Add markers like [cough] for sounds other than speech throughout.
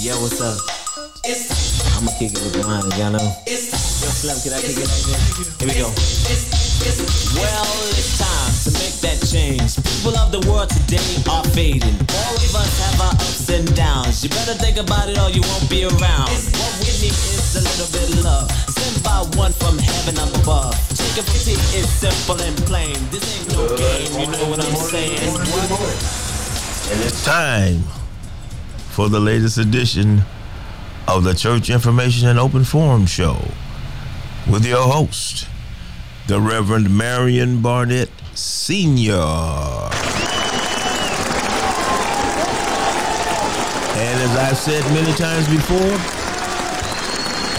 Yeah, what's up? I'ma kick it with the line, y'all know. Yo, Slim, can I kick it like this? Here we go. Well, it's time to make that change. People of the world today are fading. All of us have our ups and downs. You better think about it or you won't be around. What we need is a little bit of love. Sent by one from heaven up above. Chicken for tea is simple and plain. This ain't no game, you know what I'm saying? And it's time for the latest edition of the Church Information and Open Forum Show with your host, the Reverend Marion Barnett Sr. And as I've said many times before,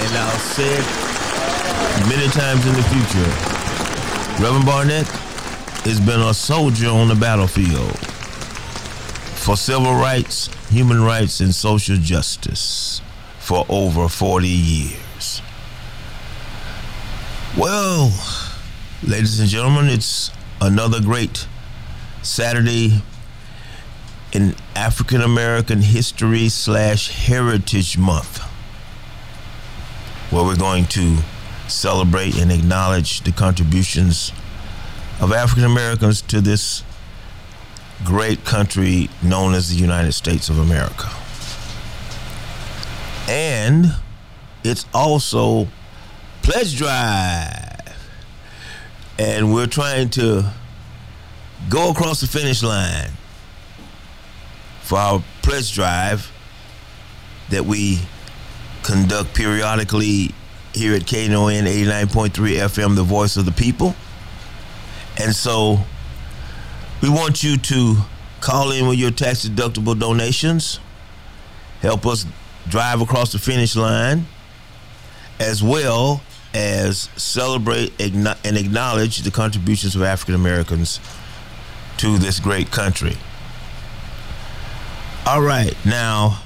and I'll say it many times in the future, Reverend Barnett has been a soldier on the battlefield for civil rights, human rights, and social justice for over 40 years. Well, ladies and gentlemen, it's another great Saturday in African American History slash Heritage Month, where we're going to celebrate and acknowledge the contributions of African Americans to this great country known as the United States of America. And it's also Pledge Drive. And we're trying to go across the finish line for our Pledge Drive that we conduct periodically here at KNON 89.3 FM, the voice of the people. And so we want you to call in with your tax deductible donations, help us drive across the finish line, as well as celebrate and acknowledge the contributions of African Americans to this great country. All right, now,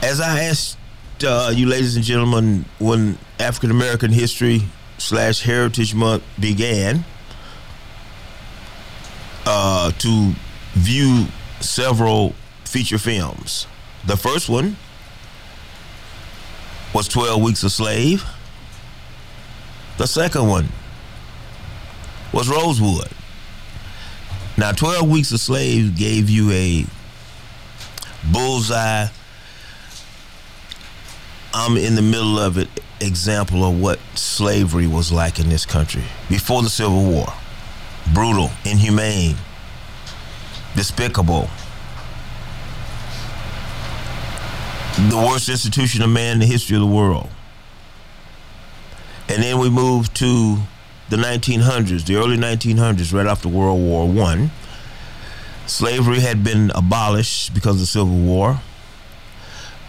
as I asked uh, you, ladies and gentlemen, when African American History slash Heritage Month began, uh, to view several feature films. The first one was 12 Weeks a Slave. The second one was Rosewood. Now, 12 Weeks a Slave gave you a bullseye, I'm in the middle of it example of what slavery was like in this country before the Civil War brutal, inhumane, despicable. The worst institution of man in the history of the world. And then we move to the 1900s, the early 1900s, right after World War One. Slavery had been abolished because of the Civil War.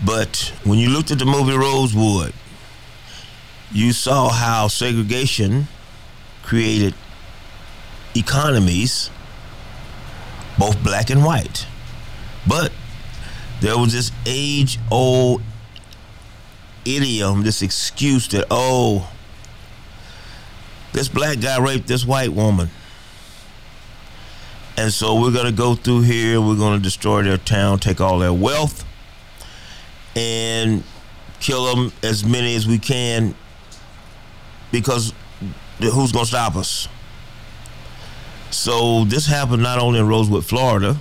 But when you looked at the movie Rosewood, you saw how segregation created economies, both black and white. But there was this age old idiom, this excuse that, oh, this black guy raped this white woman. And so we're going to go through here, we're going to destroy their town, take all their wealth, and kill them as many as we can because who's going to stop us? So this happened not only in Rosewood, Florida,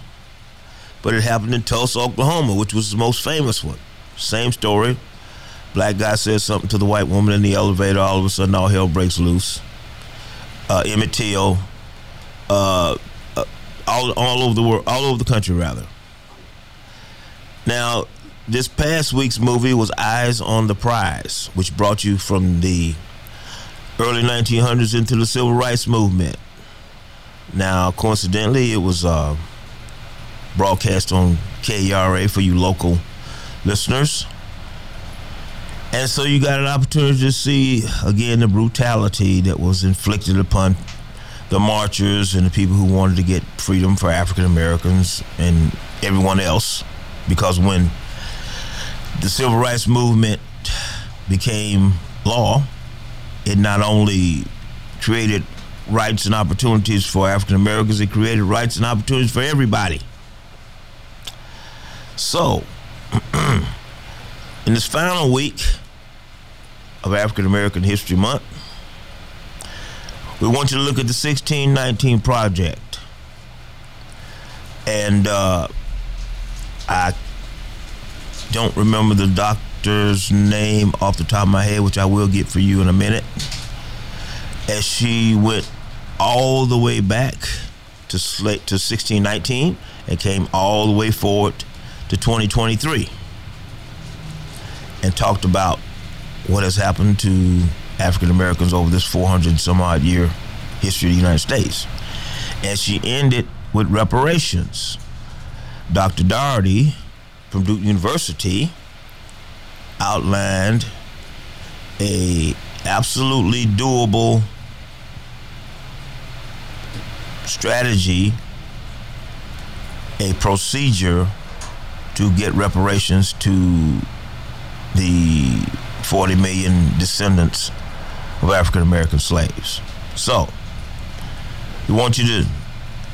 but it happened in Tulsa, Oklahoma, which was the most famous one. Same story. Black guy says something to the white woman in the elevator. All of a sudden, all hell breaks loose. Uh, Emmett Till, uh, uh, all all over the world, all over the country, rather. Now, this past week's movie was Eyes on the Prize, which brought you from the early 1900s into the civil rights movement. Now, coincidentally, it was uh, broadcast on KERA for you local listeners. And so you got an opportunity to see, again, the brutality that was inflicted upon the marchers and the people who wanted to get freedom for African Americans and everyone else. Because when the civil rights movement became law, it not only created rights and opportunities for African Americans. It created rights and opportunities for everybody. So, [clears throat] in this final week of African American History Month, we want you to look at the 1619 Project. And uh, I don't remember the doctor's name off the top of my head, which I will get for you in a minute. As she went all the way back to slate to 1619 and came all the way forward to 2023 and talked about what has happened to African Americans over this 400 some odd year history of the United States. And she ended with reparations. Dr. Darity from Duke University outlined a absolutely doable strategy, a procedure to get reparations to the 40 million descendants of African American slaves. So, we want you to,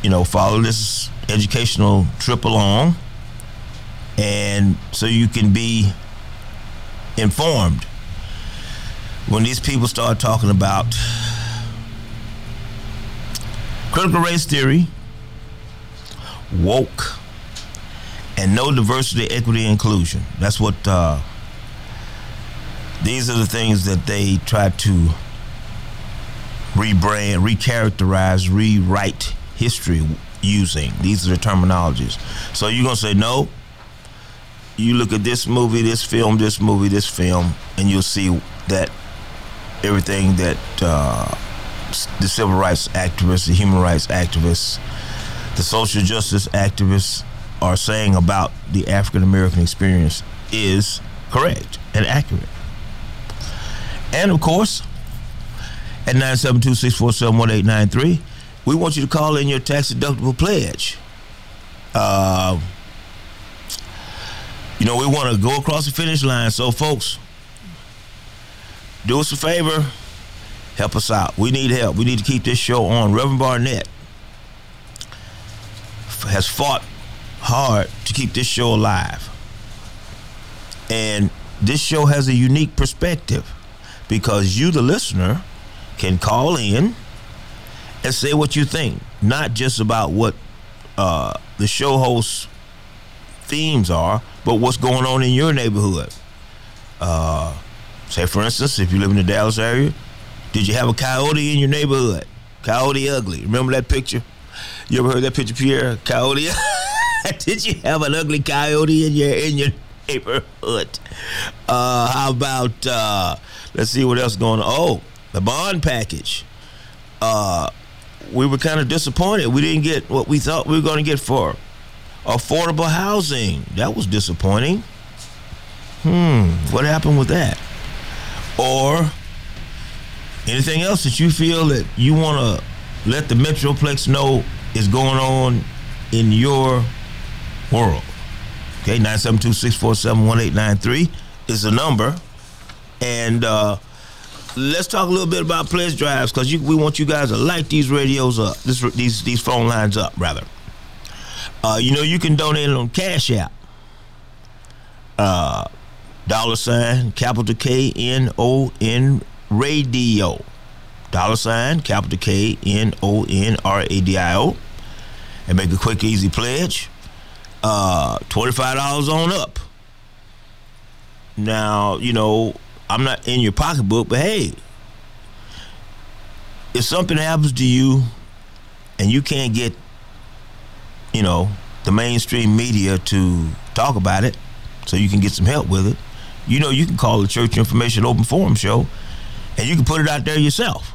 you know, follow this educational trip along, and so you can be informed when these people start talking about critical race theory, woke, and no diversity, equity, inclusion. That's what uh, these are the things that they try to rebrand, recharacterize, rewrite history using. These are the terminologies. So you're gonna say no. You look at this movie, this film, this movie, this film, and you'll see that everything that uh, the civil rights activists, the human rights activists, the social justice activists are saying about the African American experience is correct and accurate. And of course, at 972-647-1893, we want you to call in your tax deductible pledge. Uh, you know, we want to go across the finish line. So, folks, do us a favor, help us out. We need help. We need to keep this show on. Reverend Barnett has fought hard to keep this show alive. And this show has a unique perspective because you, the listener, can call in and say what you think, not just about what uh, the show hosts' themes are, but what's going on in your neighborhood. Uh, say, for instance, if you live in the Dallas area, did you have a coyote in your neighborhood? Coyote ugly. Remember that picture? You ever heard that picture, Pierre? Coyote. [laughs] did you have an ugly coyote in your in your neighborhood? Uh, how about uh, let's see what else going on. Oh, the bond package. Uh, we were kind of disappointed. We didn't get what we thought we were going to get for affordable housing. That was disappointing. Hmm, what happened with that? Or anything else that you feel that you want to let the Metroplex know is going on in your world? Okay, 972 647 1893 is the number. And uh, let's talk a little bit about pledge drives because we want you guys to light these radios up, this, these these phone lines up rather. Uh, you know you can donate on Cash App. Uh, dollar sign capital K N O N radio. Dollar sign capital K N O N R A D I O, and make a quick easy pledge. Uh, Twenty five dollars on up. Now you know I'm not in your pocketbook, but hey, if something happens to you and you can't get, you know, the mainstream media to talk about it so you can get some help with it, you know, you can call the Church Information Open Forum Show and you can put it out there yourself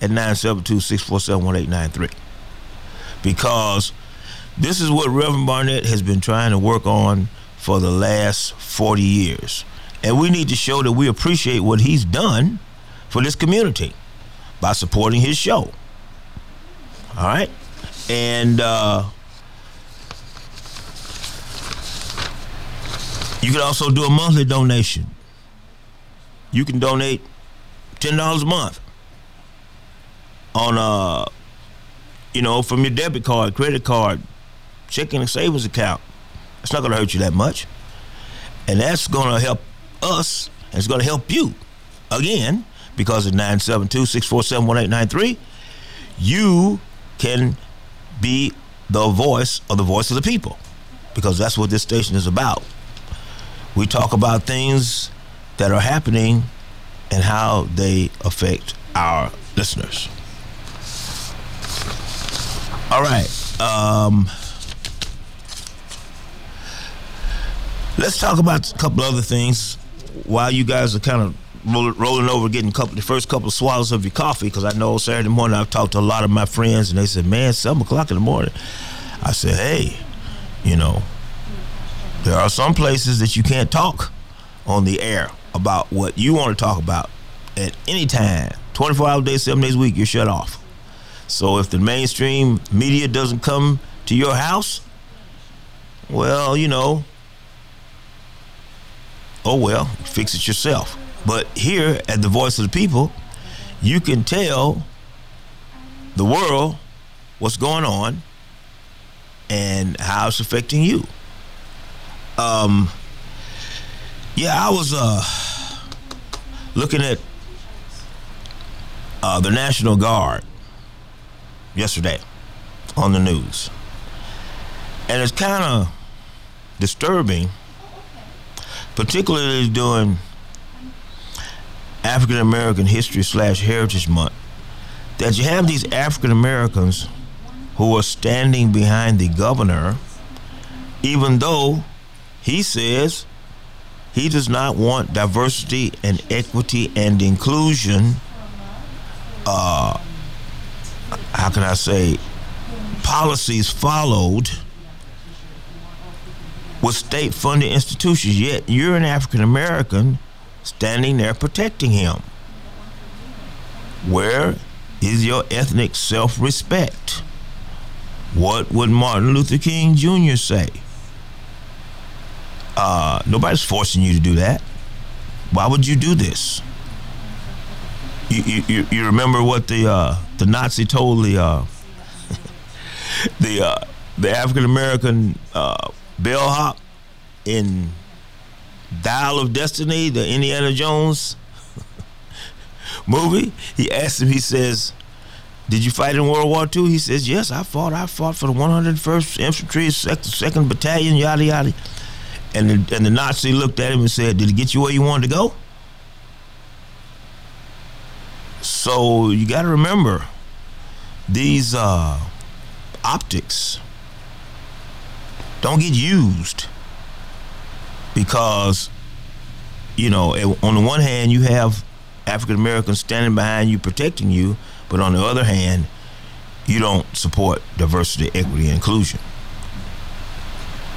at 972 647 1893. Because this is what Reverend Barnett has been trying to work on for the last 40 years. And we need to show that we appreciate what he's done for this community by supporting his show. All right? And uh, you can also do a monthly donation. You can donate $10 a month on uh you know from your debit card, credit card, checking and savings account It's not going to hurt you that much. And that's going to help us, and it's going to help you. Again, because of 972 647 1893, you can be the voice of the voice of the people because that's what this station is about. We talk about things that are happening and how they affect our listeners. All right. Um, let's talk about a couple other things while you guys are kind of rolling over, getting a couple, the first couple of swallows of your coffee. Because I know Saturday morning I've talked to a lot of my friends, and they said, "Man, seven o'clock in the morning." I said, "Hey, you know, there are some places that you can't talk on the air about what you want to talk about at any time, 24 hours a day, seven days a week. You're shut off." So if the mainstream media doesn't come to your house, well, you know, oh well, fix it yourself. But here at the Voice of the People, you can tell the world what's going on and how it's affecting you. Um, yeah, I was uh, looking at uh, the National Guard yesterday on the news. And it's kind of disturbing, particularly during African American History slash Heritage Month, that you have these African Americans who are standing behind the governor, even though he says he does not want diversity and equity and inclusion uh, how can I say, policies followed with state funded institutions, yet you're an African American standing there protecting him. Where is your ethnic self respect? What would Martin Luther King Jr. say? Uh, nobody's forcing you to do that. Why would you do this? You, you, you remember what the uh, the Nazi told the uh, [laughs] the uh, the African American uh, bellhop in Dial of Destiny, the Indiana Jones [laughs] movie. He asked him. He says, "Did you fight in World War II?" He says, "Yes, I fought. I fought for the 101st Infantry, Second Battalion, yada yada." And the, and the Nazi looked at him and said, "Did it get you where you wanted to go?" So you got to remember these uh, optics don't get used because you know on the one hand you have African Americans standing behind you protecting you, but on the other hand you don't support diversity, equity, and inclusion.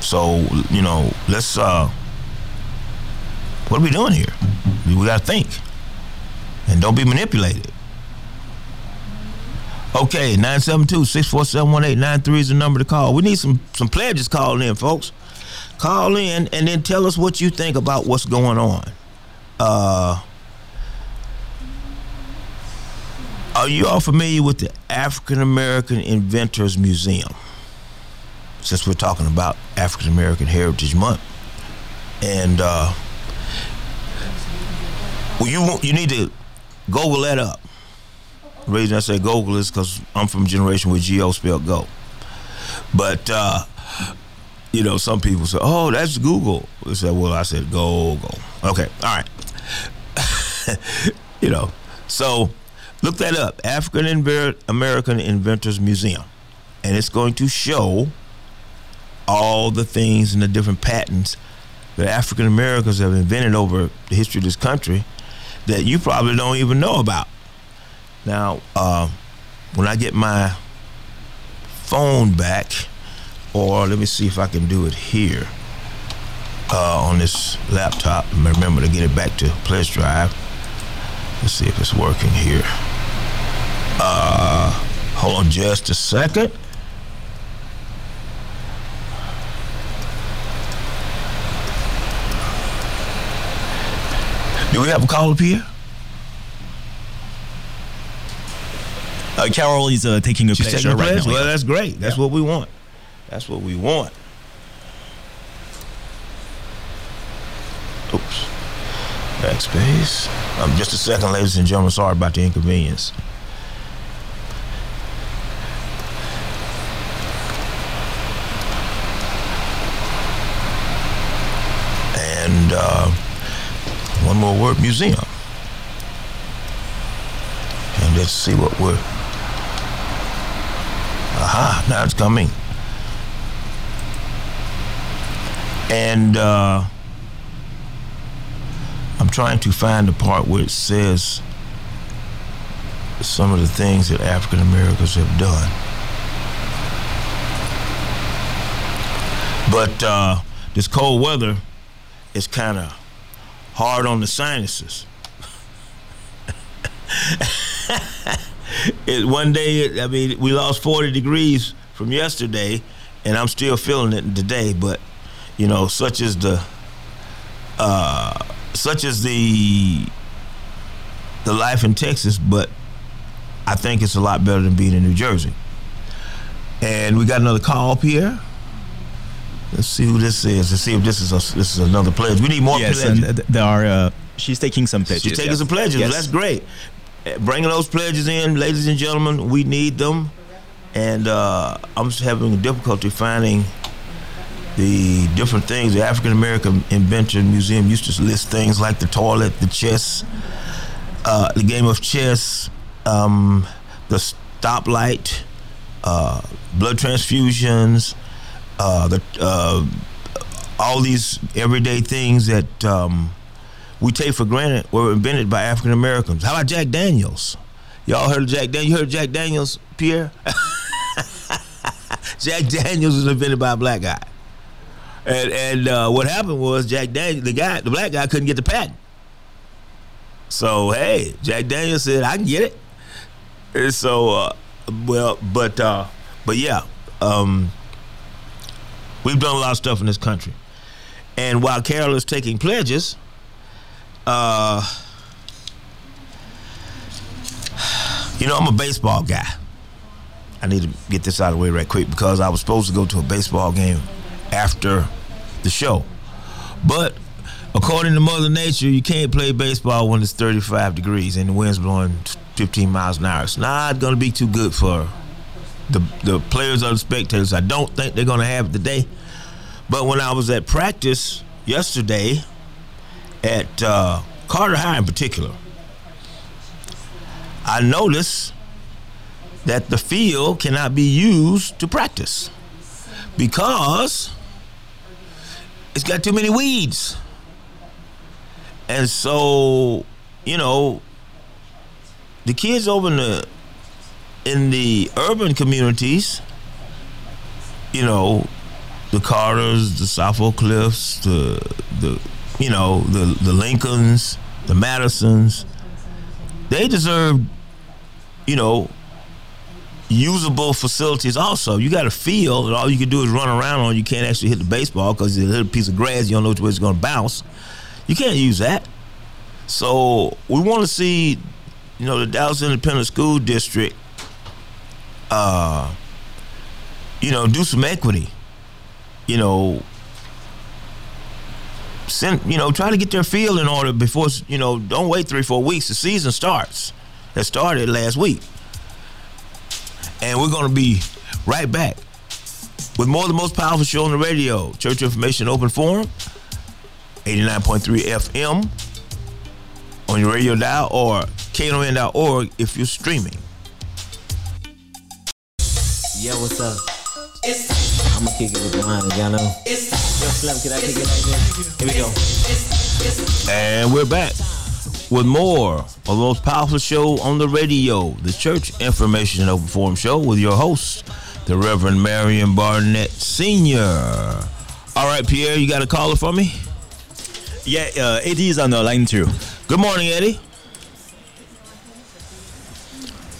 So you know let's uh, what are we doing here? We got to think and don't be manipulated. Okay, 972-647-1893 is the number to call. We need some some pledges calling in, folks. Call in and then tell us what you think about what's going on. Uh, are you all familiar with the African American Inventors Museum? Since we're talking about African American Heritage Month. And uh, well, you you need to Google that up. The reason I say Google is because I'm from generation where G-O spelled go. But, uh, you know, some people say, oh, that's Google. I said, well, I said Google. Okay, all right. [laughs] you know, so look that up African American Inventors Museum. And it's going to show all the things and the different patents that African Americans have invented over the history of this country that you probably don't even know about. Now, uh, when I get my phone back, or let me see if I can do it here uh, on this laptop. Remember to get it back to Pledge Drive. Let's see if it's working here. Uh, hold on just a second. Do we have a call up here? Uh, Carol is uh, taking a She's picture taking a right now. Well, that's great. That's yeah. what we want. That's what we want. Oops. Backspace. Um, just a second, ladies and gentlemen. Sorry about the inconvenience. And. Uh, one more word museum. And let's see what we're. Aha, now it's coming. And uh, I'm trying to find the part where it says some of the things that African Americans have done. But uh, this cold weather is kind of hard on the sinuses. it, one day, I mean, we lost 40 degrees from yesterday, and I'm still feeling it today. But you know, such as the, uh, such as the, the life in Texas. But I think it's a lot better than being in New Jersey. And we got another call up here. Let's see who this is. Let's see if this is a, this is another pledge. We need more yes, pledges. and there are. Uh, she's taking some pledges. She's taking yes. some pledges. Yes. That's great. Uh, Bringing those pledges in, ladies and gentlemen, we need them. And uh, I'm just having difficulty finding the different things. The African American Invention Museum used to list things like the toilet, the chess, uh, the game of chess, um, the stoplight, uh, blood transfusions, uh, the uh, all these everyday things that um, we take for granted were invented by African Americans. How about Jack Daniels? Y'all heard of Jack Daniels? You heard Jack Daniels, Pierre? [laughs] Jack Daniels was invented by a black guy. And and uh, what happened was Jack Daniels, the guy, the black guy, couldn't get the patent. So hey, Jack Daniels said, "I can get it." And so, uh, well, but uh, but yeah, um, we've done a lot of stuff in this country. And while Carol is taking pledges, uh, you know, I'm a baseball guy. I need to get this out of the way right quick because I was supposed to go to a baseball game after the show. But according to Mother Nature, you can't play baseball when it's 35 degrees and the wind's blowing 15 miles an hour. It's not going to be too good for the the players are the spectators. I don't think they're to have it today. But when I was at practice yesterday at uh, Carter High in particular, I noticed that the field cannot be used to practice because it's got too many weeds. And so, you know, the kids over in the in the urban communities, you know, the Carters, the South Oak Cliffs, the the you know, the the Lincolns, the Madisons, they deserve, you know, usable facilities also. You got a field and all you can do is run around on. You can't actually hit the baseball because it's a little piece of grass. You don't know which way it's going to bounce. You can't use that. So we want to see, you know, the Dallas Independent School District, uh, you know, do some equity. You know, send, you know, try to get their field in order before, you know, don't wait three, four weeks. The season starts. It started last week. And we're to be right back with more of the most powerful show on the radio, Church Information Open Forum, 89.3 FM on your radio dial or KNON.org if you're streaming. Yo, what's up? I'm gonna kick it with the line, y'all know. Yo, Slim, can I kick it like this? Here we go. And we're back with more of the most powerful show on the radio, the Church Information and Open Forum Show with your host, the Reverend Marion Barnett Sr. All right, Pierre, you got a caller for me? Yeah, uh, Eddie is on the line too. Good morning, Eddie.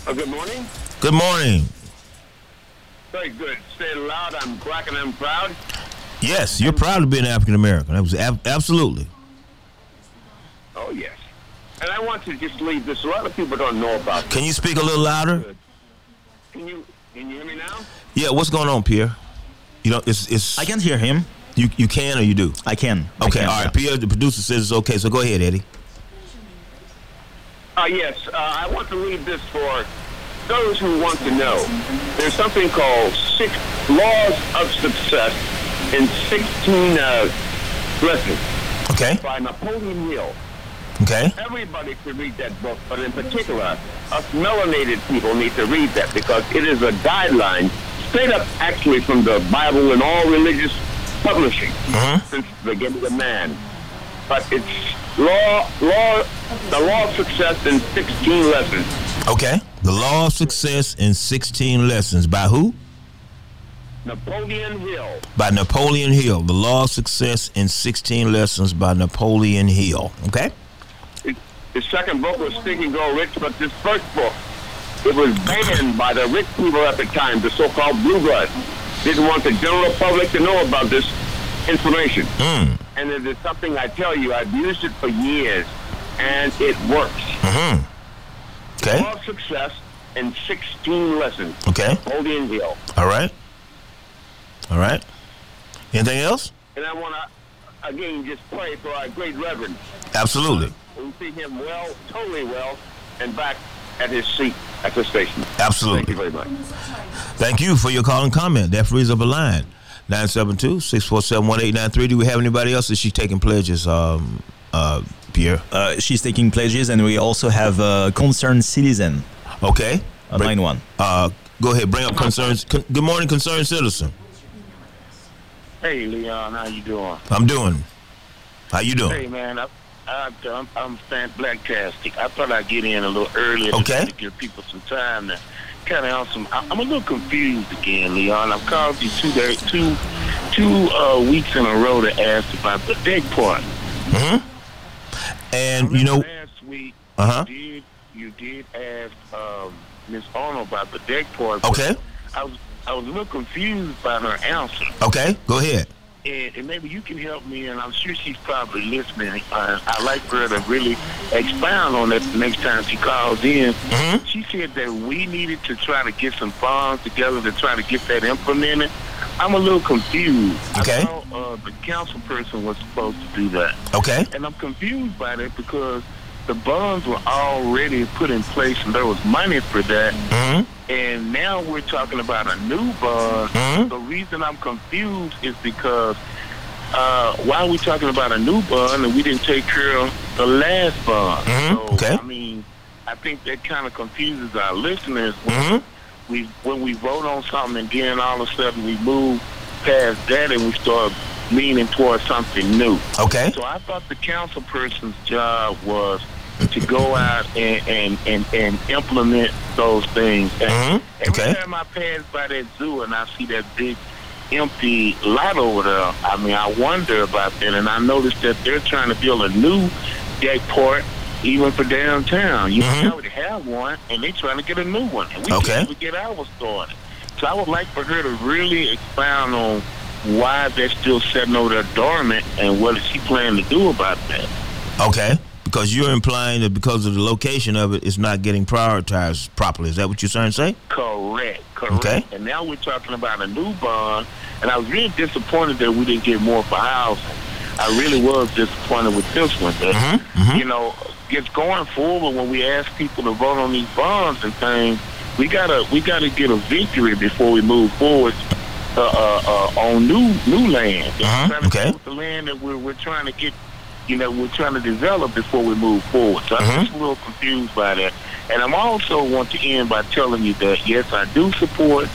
Uh, good morning. Good morning. Very good. Say it loud. I'm black and I'm proud. Yes, you're proud to be an African American. That was ab- absolutely. Oh, yes. And I want to just leave this. A lot of people don't know about this. Can you speak a little louder? Can you can you hear me now? Yeah, what's going on, Pierre? You know, it's it's I can hear him. you you can or you do. I can. I Okay, can, all right. yeah. Pierre, the producer says it's okay, so go ahead, Eddie. Uh, yes, uh, I want to read this for those who want to know. There's something called Six Laws of Success in 16 uh, lessons Okay. by Napoleon Hill. Okay. Everybody should read that book, but in particular, us melanated people need to read that because it is a guideline, straight up actually from the Bible and all religious publishing since the beginning of man. But it's law, law, the law of success in 16 lessons. Okay. The Law of Success in 16 Lessons by who? Napoleon Hill. By Napoleon Hill. The Law of Success in 16 Lessons by Napoleon Hill. Okay. His second book was Think and Grow Rich, but this first book, it was banned by the rich people at the time, the so-called blue bloods. Didn't want the general public to know about this information. Hmm. And it is something I tell you, I've used it for years, and it works. Mm-hmm. Okay. Law of success in 16 lessons. Okay. Napoleon Hill. All right. All right. Anything else? And I want to, again, just pray for our great reverend. Absolutely. We see him well, totally well, and back at his seat at the station. Absolutely. Thank you very much. Thank you for your call and comment. That frees up a line. 972-647-1893. Do we have anybody else? Is she taking pledges, um, uh, Pierre? Uh, she's taking pledges, and we also have a concerned citizen, Okay. a Bring- line one. Uh, go ahead. Bring up concerns. Con- good morning, concerned citizen. Hey, Leon, how you doing? I'm doing. How you doing? Hey, man, I, I, I'm, I'm fan blacktastic. I thought I'd get in a little earlier Okay. to give people some time to kind of answer. I- I'm a little confused again, Leon. I've called you two days, two, two uh, weeks in a row to ask about the big part. And you know, last week Uh-huh. you did you did ask um, Miss Arnold about the deck park. okay, I was I was a little confused by her answer. okay, go ahead. and, and maybe you can help me, and I'm sure she's probably listening. Uh, I like her to really expound on that the next time she calls in. Mhm. She said that we needed to try to get some funds together to try to get that implemented. I'm a little confused. Okay. Thought uh, the council person was supposed to do that, Okay, and I'm confused by that because the bonds were already put in place, and there was money for that. hmm And now we're talking about a new bond. Mhm. The reason I'm confused is because uh, why are we talking about a new bond and we didn't take care of the last bond? Mhm. So, Okay. I mean, I think that kind of confuses our listeners when Mhm. We when we vote on something and then all of a sudden we move past that and we start leaning towards something new. okay, So I thought the council person's job was to go out and, and, and, and implement those things. And Mhm. Every Okay. time I pass by that zoo and I see that big empty lot over there, I mean, I wonder about that. And I noticed that they're trying to build a new deck park even for downtown. You Mhm. already have one, and they're trying to get a new one. And we Okay. can't even get ours started. So I would like for her to really expound on why they're still sitting over there dormant and what is she planning to do about that. okay. Because you're implying that because of the location of it, it's not getting prioritized properly. Is that what you're trying to say? Correct, correct. Okay. And now we're talking about a new bond, and I was really disappointed that we didn't get more for housing. I really was disappointed with this one. That, Mhm, mhm. You know, just going forward when we ask people to vote on these bonds and things, we gotta we gotta get a victory before we move forward uh, uh, uh, on new new land. Uh-huh, okay. the land that we're we're trying to get. You know, we're trying to develop before we move forward. So Uh-huh. I'm just a little confused by that. And I'm also want to end by telling you that yes, I do support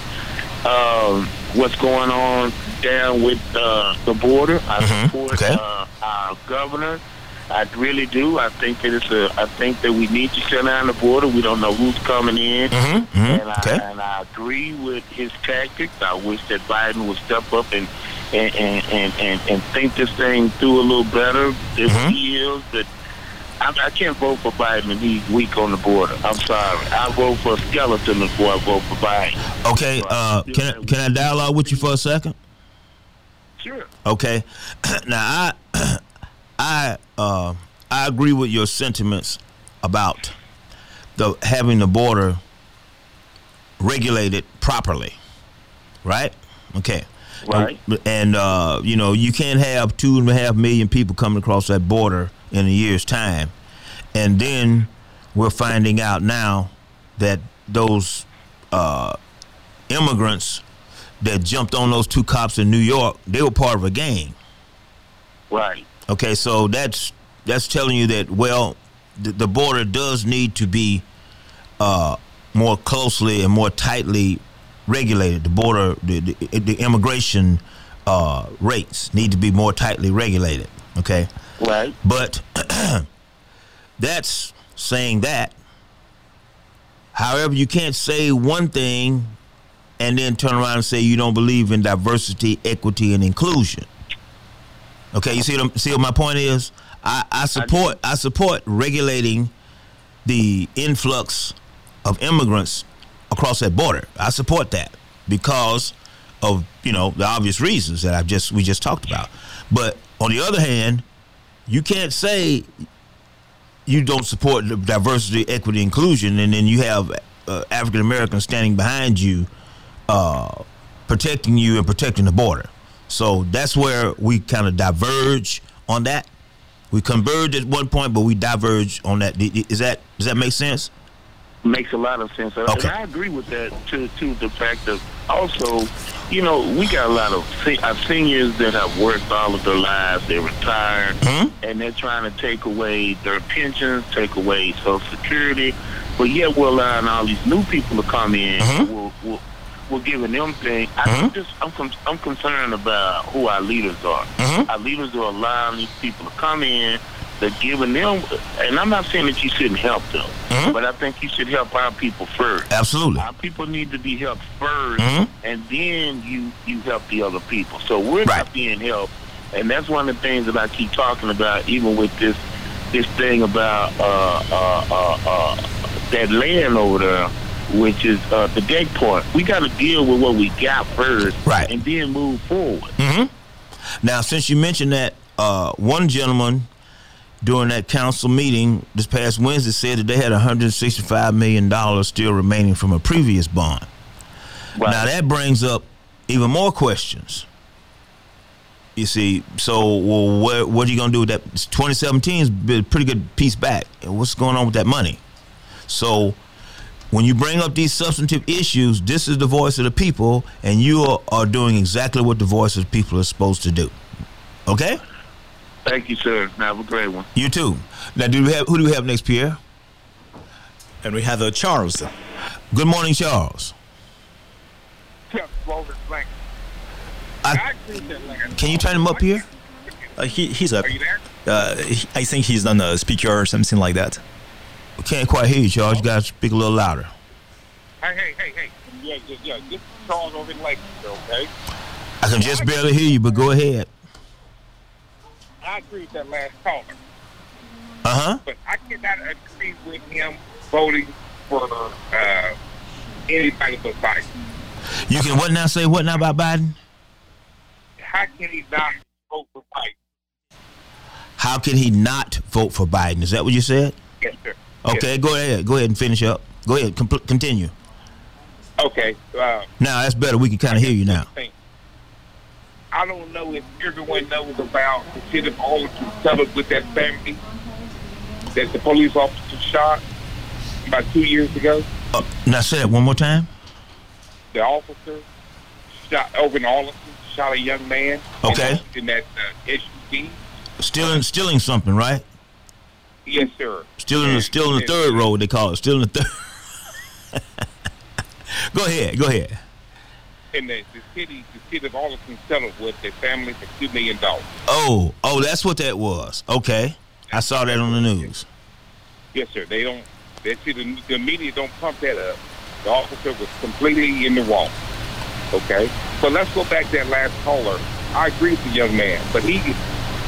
um, what's going on down with uh, the border. I Mhm, support okay. uh, our governor. I really do. I think that it's a. I think that we need to shut down the border. We don't know who's coming in, Mhm, mhm, and, okay. I, and I agree with his tactics. I wish that Biden would step up and and and and, and, and think this thing through a little better than Mhm. he is. But I, I can't vote for Biden and he's weak on the border. I'm sorry. I vote for a skeleton before I vote for Biden. Okay. Uh, can I, can I dialogue with you for a second? Sure. Okay. [clears throat] now I [clears throat] I uh, I agree with your sentiments about the having the border regulated properly. Right? Okay. Right. And uh, you know, you can't have two and a half million people coming across that border in a year's time. And then we're finding out now that those uh, immigrants that jumped on those two cops in New York, they were part of a gang. Right. Okay, so that's that's telling you that well, the, the border does need to be uh, more closely and more tightly regulated. The border, the, the, the immigration uh, rates need to be more tightly regulated. Okay, Right. but [clears throat] that's saying that. However, you can't say one thing and then turn around and say you don't believe in diversity, equity, and inclusion. Okay, you see what see what my point is? I, I support I support regulating the influx of immigrants across that border. I support that because of you know the obvious reasons that I've just we just talked about. But on the other hand, you can't say you don't support the diversity, equity, inclusion, and then you have uh, African Americans standing behind you, uh, protecting you and protecting the border. So that's where we kind of diverge on that. We converge at one point, but we diverge on that. Is that does that make sense? makes a lot of sense. And Okay. I agree with that to to the fact that also, you know, we got a lot of se- uh, seniors that have worked all of their lives. They're retired, Mhm. and they're trying to take away their pensions, take away Social Security, but yet we're allowing all these new people to come in. Mhm. We're, we're, we're giving them things. I Mhm. just I'm I'm concerned about who our leaders are. Mhm. Our leaders are allowing these people to come in. They're giving them, and I'm not saying that you shouldn't help them, Mhm. but I think you should help our people first. Absolutely. Our people need to be helped 1st Mhm. and then you you help the other people. So we're Right. not being helped, and that's one of the things that I keep talking about, even with this this thing about uh, uh, uh, uh, that land over there, which is uh, the deck point. We got to deal with what we got first, Right. and then move forward. hmm Now, since you mentioned that, uh, one gentleman during that council meeting this past Wednesday said that they had 165 million dollars still remaining from a previous bond. Right. Now that brings up even more questions. You see, so well, what, what are you going to do with that? 2017 has been a pretty good piece back. And What's going on with that money? So, when you bring up these substantive issues, this is the voice of the people, and you are, are doing exactly what the voice of the people is supposed to do. Okay? Thank you, sir. Have a great one. You too. Now, do we have who do we have next, Pierre? And we have uh, Charles. Good morning, Charles. I, can you turn him up here? Uh, he, he's up. Are you there? Uh, he, I think he's on a speaker or something like that. Can't quite hear you, Charles. You got to speak a little louder. Hey, hey, hey, hey. Yeah, yeah, yeah. This is Charles over in Lakeville, okay? I can just barely hear you, but go ahead. I agree with that last caller, Uh huh. but I cannot agree with him voting for uh, anybody but Biden. You can what now? Say what now about Biden? How can he not vote for Biden? How can he not vote for Biden? Is that what you said? Yes, sir. Okay, go ahead. Go ahead and finish up. Go ahead. Compl- continue. Okay. Uh, Now that's better. We can kind of hear you now. I don't know if everyone knows about the city of Arlington settled with that family that the police officer shot about two years ago. Uh, now say that one more time. The officer shot over in Arlington, shot a young man. Okay. In that uh, SUV. Stealing, stealing something, right? Yes, sir. Still in the still in the and- third row. They call it. Still in the third. [laughs] go ahead. Go ahead. And the, the city, the city of Arlington settled with their family for two million dollars. Oh, oh, that's what that was. Okay, I saw that on the news. Yes, sir. They don't. They see the, the media don't pump that up. The officer was completely in the wrong. Okay, so let's go back to that last caller. I agree with the young man, but he,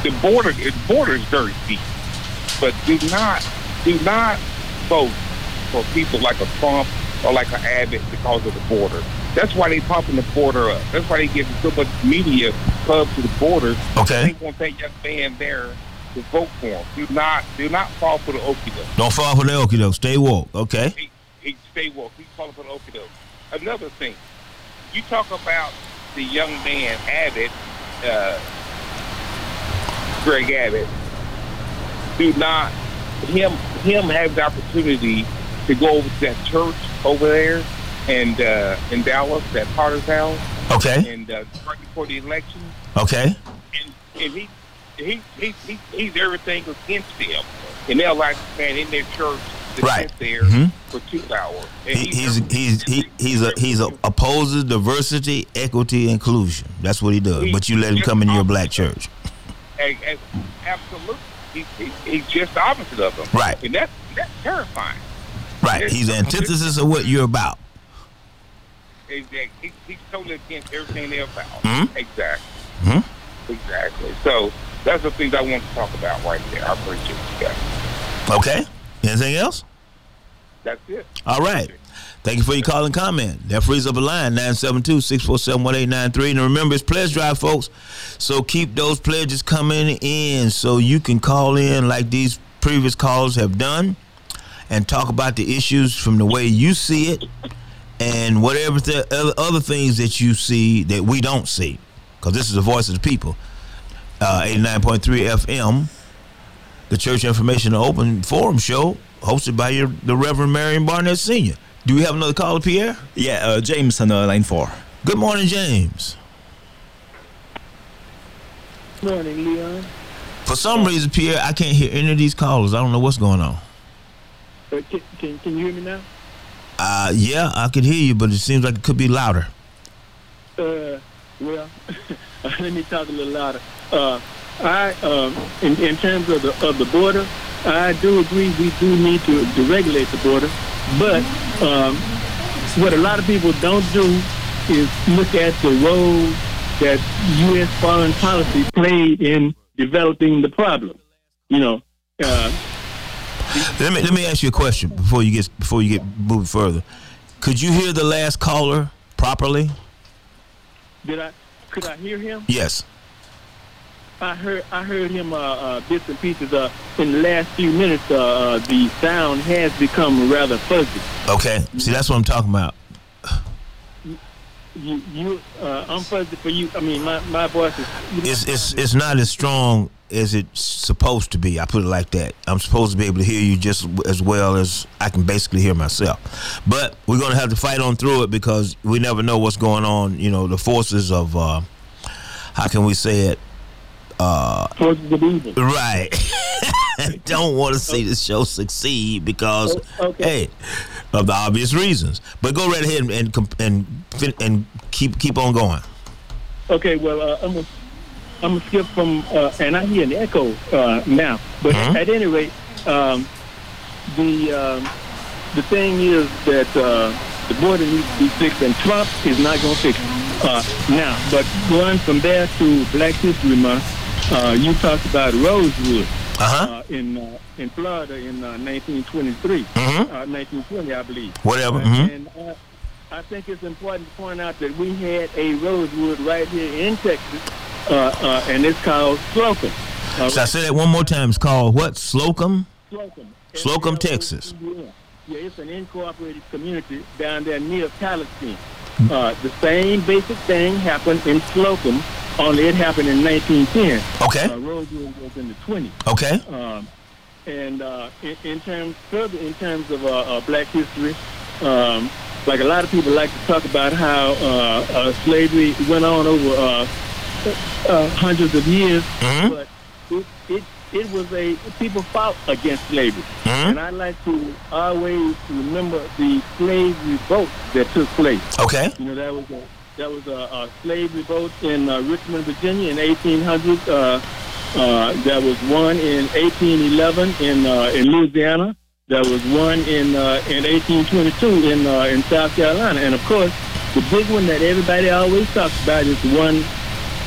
the border, the border is very deep. But do not, do not vote for people like a Trump or like an Abbott because of the border. That's why they pumping the border up. That's why they giving so much media pub to the border. Okay. They want that young man there to vote for him. Do not, do not fall for the okie doke. Don't fall for the okie doke. Stay woke. Okay. He, he stay woke. He's calling for the okie doke. Another thing, you talk about the young man Abbott, uh, Greg Abbott. Do not him him have the opportunity to go over to that church over there and uh, in Dallas, that Potter's house, Okay. and uh, right before the election, Okay. and, and he, he, he, he, he's everything against them. And they're like, man, in their church, to Right. sit there Mhm. for two hours. And He, he's he's he, he's a he's a opposes diversity, equity, inclusion. That's what he does. But you let him come into your black church. And, and absolutely, he, he, he's just the opposite of them. Right. And that's, that's terrifying. Right. He's the antithesis of what you're about. Exactly. He, he's totally against everything they're about. Mhm. Exactly. Mm-hmm. Exactly. So that's the things I want to talk about right there. I appreciate you guys. Okay. Anything else? That's it. All right. Thank you for your call and comment. That frees up a line, 972-647-1893. And remember, it's pledge drive, folks. So keep those pledges coming in so you can call in like these previous calls have done and talk about the issues from the way you see it and whatever the other, things that you see that we don't see. Because this is the voice of the people. Uh, 89.3 FM, the Church Information Open Forum Show, hosted by your, the Reverend Marion Barnett Sr. Do we have another caller, Pierre? Yeah, uh, James on uh, line four. Good morning, James. Morning, Leon. For some reason, Pierre, I can't hear any of these callers. I don't know what's going on. Uh, can, can, can you hear me now? Uh, yeah, I could hear you, but it seems like it could be louder. Uh, well, [laughs] let me talk a little louder. Uh, I, um, in, in terms of the of the border, I do agree we do need to, to regulate the border, but um, what a lot of people don't do is look at the role that U.S. foreign policy played in developing the problem. You know, uh, Let me let me ask you a question before you get before you get moving further. Could you hear the last caller properly? did I could I hear him? Yes. I heard I heard him uh, uh, bits and pieces. Uh, in the last few minutes, uh, uh, the sound has become rather fuzzy. Okay. See, that's what I'm talking about. You, you, uh, I'm fuzzy for you. I mean, my, my voice is. It's it's it's not as strong as it's supposed to be. I put it like that. I'm supposed to be able to hear you just as well as I can basically hear myself. But we're gonna have to fight on through it because we never know what's going on. You know, the forces of uh, how can we say it? Evil. Right. [laughs] Don't want to see the show succeed because, Oh, okay. hey, of the obvious reasons. But go right ahead and and and, and keep keep on going. Okay, well, uh, I'm gonna I'm gonna skip from, uh, and I hear an echo uh, now. But Mhm. at any rate, um, the um, the thing is that uh, the border needs to be fixed, and Trump is not gonna fix it uh, now. But going from there to Black History Month, uh, you talked about Rosewood Uh huh. uh, in uh, in Florida in uh, 1923, Mhm. uh, 1920, I believe. Whatever. Uh, mhm. And uh, I think it's important to point out that we had a rosewood right here in Texas, uh, uh, and it's called Slocum. Uh, So I say that one more time. It's called what? Slocum. Slocum. Slocum, Texas. Yeah, it's an incorporated community down there near Palestine. Uh, the same basic thing happened in Slocum, only it happened in 1910. Okay. Uh, Rosewood was in the 20s. Okay. Um, and uh, in, in terms further in terms of uh, uh, Black history, um, like a lot of people like to talk about how uh, uh, slavery went on over uh, uh, hundreds of years, Mhm. but it, it it was a people fought against slavery, Mhm. and I like to always remember the slave revolt that took place. Okay. You know, that was a that was a, a slave revolt in uh, Richmond, Virginia, in 1800. Uh, uh, that was one in 1811 in uh, in Louisiana. There was one in uh, in 1822 in uh, in South Carolina, and of course, the big one that everybody always talks about is the one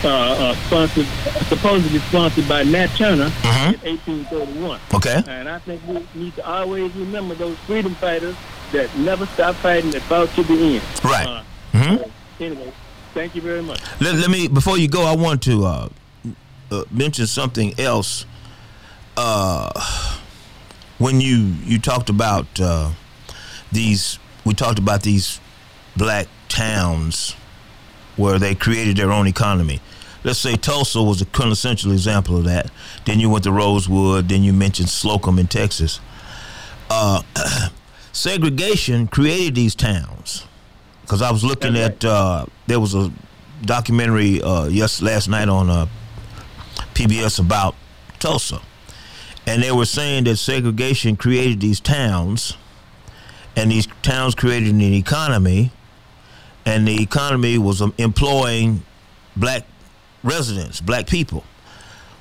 uh, uh, sponsored, supposedly sponsored by Nat Turner Mhm. in 1831. Okay. And I think we need to always remember those freedom fighters that never stopped fighting, that fought to the end. Right. So, anyway, thank you very much. Let, let me before you go. I want to uh, uh, mention something else. Uh, when you you talked about uh, these, we talked about these black towns where they created their own economy. Let's say Tulsa was a quintessential example of that. Then you went to Rosewood. Then you mentioned Slocum in Texas. uh, [clears throat] segregation created these towns. Because I was looking at uh, there was a documentary uh, yes last night on uh, PBS about Tulsa, and they were saying that segregation created these towns, and these towns created an economy, and the economy was um, employing black residents, black people.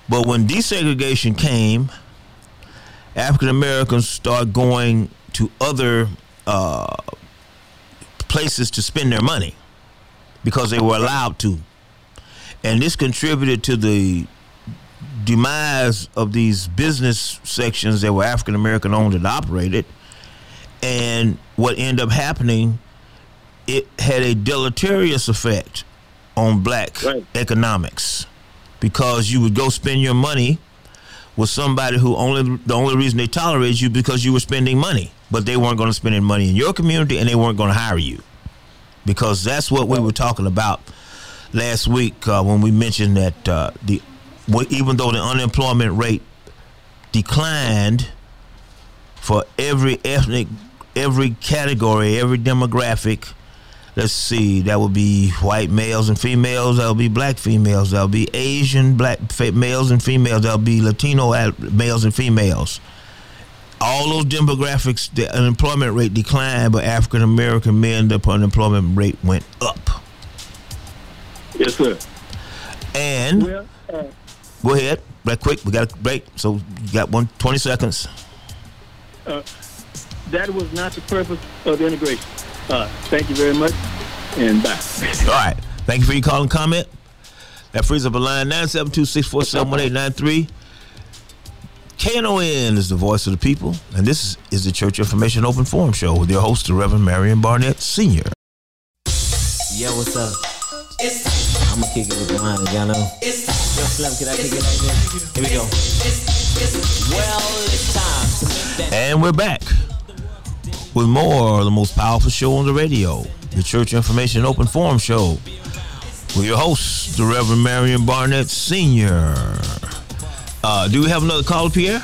But when desegregation came, African Americans started going to other uh, places to spend their money because they were allowed to. And this contributed to the demise of these business sections that were African American owned and operated. And what ended up happening, it had a deleterious effect on black Right. economics because you would go spend your money with somebody who only the only reason they tolerated you because you were spending money, but they weren't going to spend any money in your community and they weren't going to hire you because that's what we were talking about last week uh, when we mentioned that uh, the even though the unemployment rate declined for every ethnic, every category, every demographic. Let's see, that would be white males and females. That would be black females. That would be Asian black males and females. That would be Latino males and females. All those demographics, the unemployment rate declined, but African American men, the unemployment rate went up. Yes, sir. And Well, uh, go ahead, right quick. We got a break, so you got one 20 seconds. that was not the purpose of the integration. Uh, thank you very much, and bye. [laughs] All right. Thank you for your call and comment. That frees up a line 972-647-1893. KNON is the voice of the people, and this is, the Church Information Open Forum Show with your host, the Reverend Marion Barnett Sr. Yo, what's up? I'm gonna kick it with mine, y'all know. Yo, Slim, can I kick it like this? Here we go. Well, it's time to make that And we're back with more of the most powerful show on the radio, the Church Information Open Forum Show, with your host, the Reverend Marion Barnett Sr. Uh, do we have another caller, Pierre?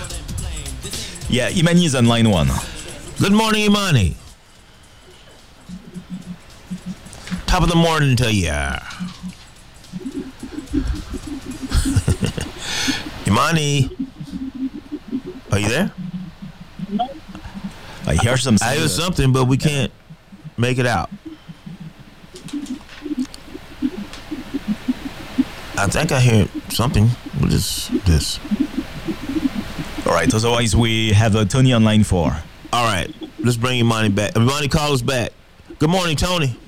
Yeah, Imani is on line one. Good morning, Imani. Top of the morning to you. [laughs] Imani, are you there? I hear some. I hear something, but we can't make it out. I think I hear something. What is this? All right. Otherwise, we have uh, Tony on line four. All right, let's bring Imani back. Imani, call us back. Good morning, Tony.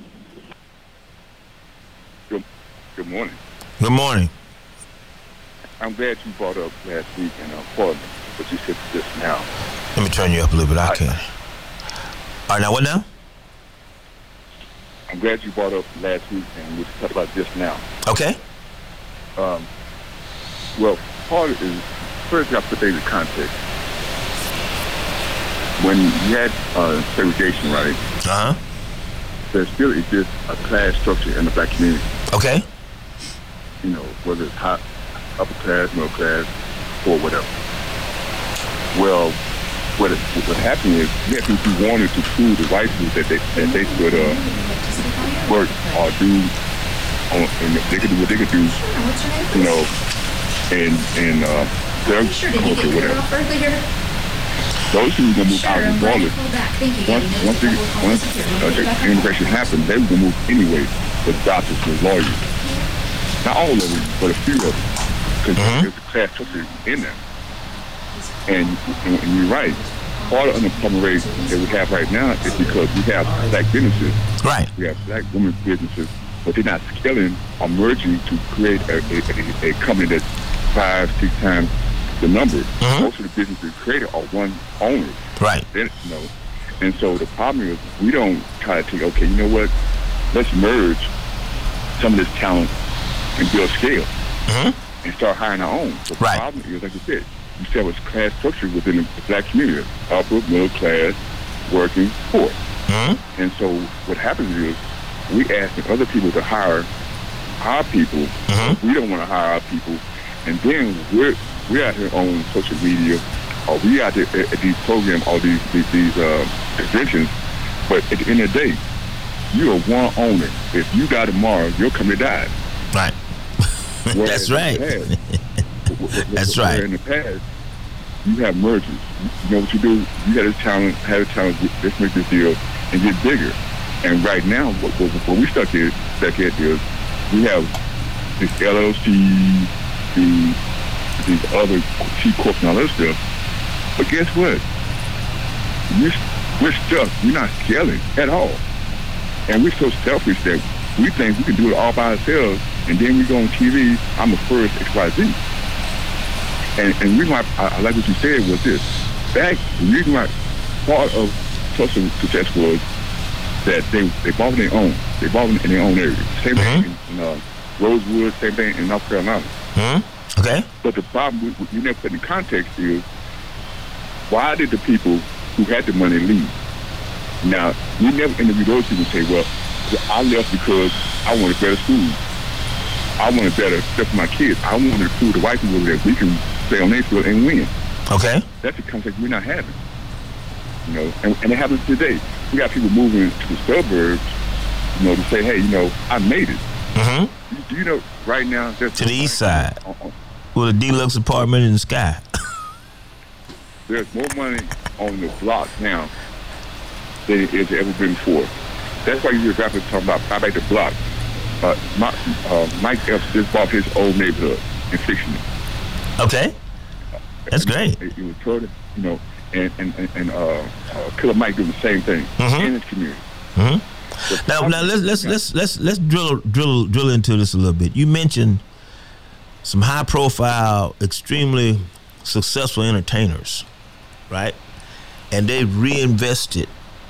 Good, good morning. Good morning. I'm glad you brought up last week and uh, pardon what you said just now. Let me turn you up a little bit. I can. All right, now what now? I'm glad you brought up last week and we talked about just now. Okay. Um, well, part is first you got to put things in context. When you had uh, segregation, right, Uh huh. there still exists a class structure in the black community. Okay. You know, whether it's high, upper class, middle class, or whatever. Well, what it, what happened is you if you wanted to prove the white people that they that they could uh, work or do, on, and they could do what they could do, you know, and and uh, their Sure, did you culture, get cut whatever. off earlier? Those people gonna move Sure, out I'm you regardless. called back. Thank you. Once Gabby. once, they, There's once calls here. uh, We'll get back on immigration happened, they were gonna move anyway with doctors, with lawyers. Not all of them, but a few of them, because there's a class structure in there. And, and, and you're right. Part of the unemployment rate that we have right now is because we have black businesses, Right. we have black women's businesses, but they're not scaling or merging to create a, a, a, company that's five, six times the number. Mhm. Most of the businesses created are one owners Right. then you know. And so the problem is we don't try to take, okay, you know what? Let's merge some of this talent and build scale Mhm. and start hiring our own. The Right. problem is, like you said, you said it was class structure within the black community, upper, middle class, working, poor. hmm And so what happens is we asking other people to hire our people. Mhm. We don't want to hire our people. And then we're, we're out here on social media or we out there at, at these programs, all these these, these uh, conventions. But at the end of the day, you are one owner. If you die tomorrow, your company dies. Right. [laughs] [laughs] That's right. past- That's right. In the past, you have mergers. You know what you do? You had a challenge, had a challenge. Let's make this deal and get bigger. And right now, what, what, what we stuck at, stuck at is we have this LLC, the these other C corps and all that stuff. But guess what? We're, we're stuck. We're not scaling at all. And we're so selfish that we think we can do it all by ourselves. And then we go on TV, I'm the first XYZ. And, and reason why I, I like what you said was this. Back, the reason why part of Tulsa success was that they, they bought in their own. They bought in their own area. Same thing in, in uh, Rosewood, same thing in North Carolina. Hmm? Okay. But the problem we, we never put in context is why did the people who had the money leave? Now, we never interview those people and say, well, I left because I wanted better school. I wanted better stuff for my kids. I wanted to prove to white people that we can stay on their field and win. Okay. That's the context we're not having. You know, and, and it happens today. We got people moving to the suburbs, you know, to say, hey, you know, I made it. Mm-hmm. You, do you know right now To the east side. on- on- With a deluxe apartment in the sky. there's more money on the block now than it has ever been before. That's why you hear rappers talking about buy back the block. Uh, my, uh, Mike Epps just bought his old neighborhood and fixing it. Okay. That's great. It, it was totally, you know, and and and, uh, uh, Killer Mike doing the same thing Mhm. in his community. Mhm. Now, now let's let's let's let's let's drill drill drill into this a little bit. You mentioned some high profile, extremely successful entertainers, right? And they reinvested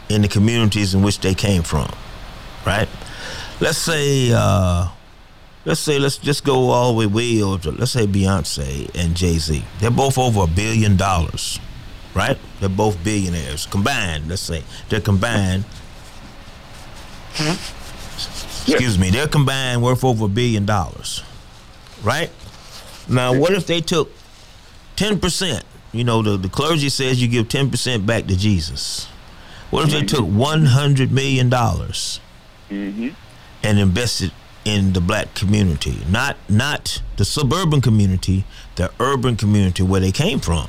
in the communities in which they came from, right? Let's say uh let's say let's just go all the way way over let's say Beyonce and Jay Z. They're both over a billion dollars, right? They're both billionaires combined. Let's say they're combined excuse me, they're combined worth over a billion dollars, right? Now, what if they took ten percent? You know, the, the clergy says you give ten percent back to Jesus. What if they took one hundred million dollars Mhm. and invested in the black community, not not the suburban community, the urban community where they came from,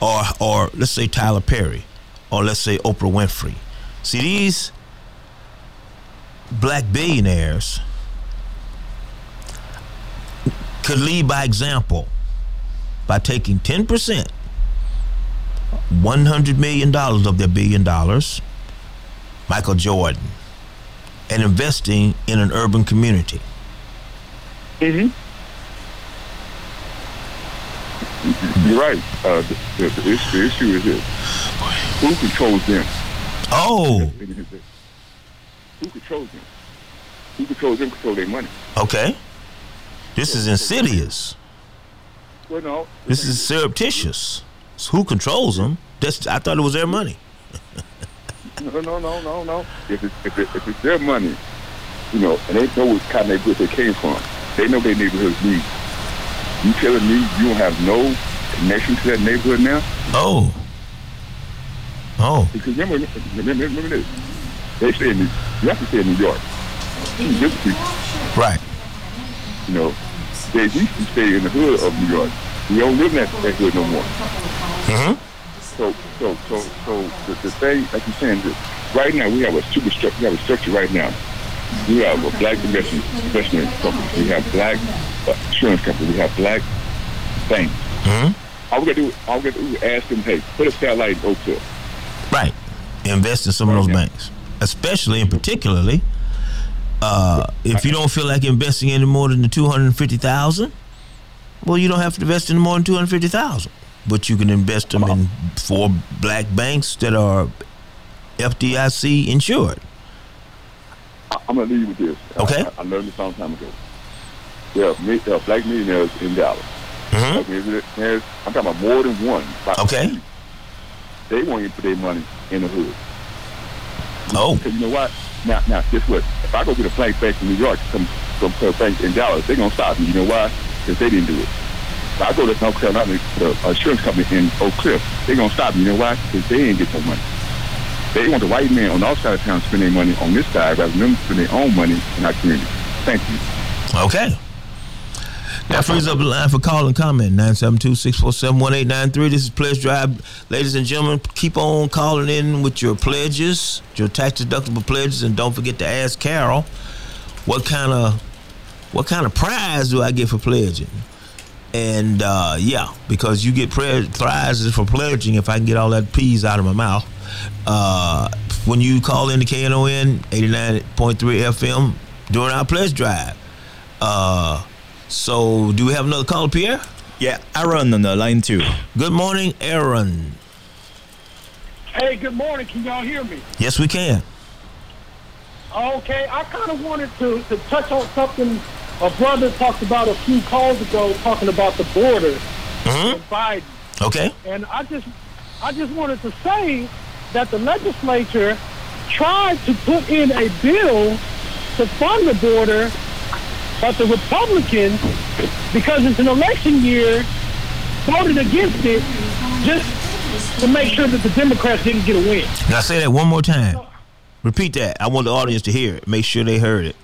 or or let's say Tyler Perry, or let's say Oprah Winfrey. See these black billionaires could lead by example by taking 10%, $100 million of their billion dollars, Michael Jordan, and investing in an urban community. Mm-hmm. You're right. Uh, the, the, the, issue, the issue is this: who controls them? Oh, Who controls them? Who controls them? Control their money. okay. This is insidious. Well, no. This is surreptitious. So who controls them? That's, I thought it was their money. No, no, no, no, no. If it's, if, it, if it's their money, you know, and they know what kind of neighborhood they came from, they know their neighborhood's needs. You telling me you don't have no connection to that neighborhood now? Oh. Oh. Because remember, remember, remember this. They stay in New, you have to stay in New York. Right. you know, they used to stay in the hood of New York. We don't live in that, that hood no more. Mm-hmm. So, so, so, so the, the thing, like you're saying, right now we have a super structure. We have a structure right now. We have a black investment investment company. We have black insurance company. We have black banks. Mm-hmm. All we gotta do, all we gotta do is ask them, hey, put a satellite in Oak Hill. Right. Invest in some of those Right. banks, especially and particularly uh, if you don't feel like investing any more than the two hundred fifty thousand. Well, you don't have to invest in more than two hundred fifty thousand, but you can invest them in four black banks that are FDIC insured. I'm gonna leave you with this. Okay. I, I learned this a long time ago. There are, there are black millionaires in Dallas. Mhm. Black millionaires, I'm talking about more than one. Okay. They want you even put their money in the hood. Oh, Because you know what? Now, now, guess what? If I go get a black bank in New York, come come to a bank in Dallas, they're gonna stop me. You know why? Because they didn't do it. If I go to North Carolina, the insurance company in Oak Cliff. They're gonna stop me. You know why? Because they ain't get no money. They want the white man on our side of town spend their money on this side rather than them spend their own money in our community. Thank you. Okay. That frees up the line for call and comment. 972-647-1893. This is Pledge Drive. Ladies and gentlemen, keep on calling in with your pledges, your tax deductible pledges, and don't forget to ask Carol what kind of what kind of prize do I get for pledging? And uh, yeah, because you get prizes for pledging if I can get all that peas out of my mouth. Uh, when you call in the KNON 89.3 FM during our pledge drive. Uh, so, do we have another caller, Pierre? Yeah, Aaron on the line too. Good morning, Aaron. Hey, good morning. Can y'all hear me? Yes, we can. Okay, I kind of wanted to, to touch on something a brother talked about a few calls ago, talking about the border mm-hmm. Biden. Okay. And I just, I just wanted to say that the legislature tried to put in a bill to fund the border, but the Republicans, because it's an election year, voted against it just to make sure that the Democrats didn't get a win. Now say that one more time. Repeat that. I want the audience to hear it. Make sure they heard it.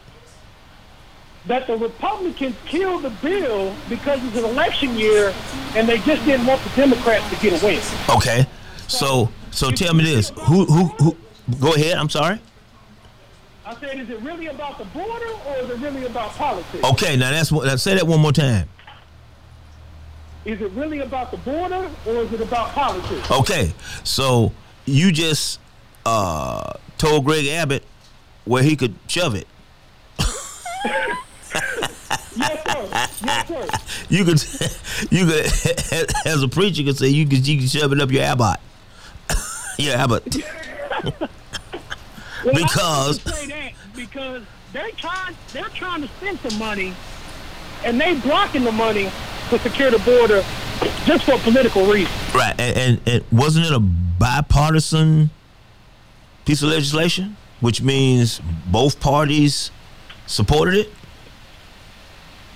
That the Republicans killed the bill because it's an election year, and they just didn't want the Democrats to get a win. Okay, so so tell me this: who who who? Go ahead. I'm sorry. I said, is it really about the border or is it really about politics? Okay, now that's what. Say that one more time. Is it really about the border or is it about politics? Okay, so you just uh, told Greg Abbott where he could shove it. [laughs] yes, sir. Yes, sir. [laughs] You could, [laughs] you could, as a preacher, you could say you could, you could shove it up your Abbott. your Abbott. Well, because because they're trying they're trying to spend some money, and they blocking the money to secure the border just for political reasons. Right, and, and, and wasn't it a bipartisan piece of legislation, which means both parties supported it?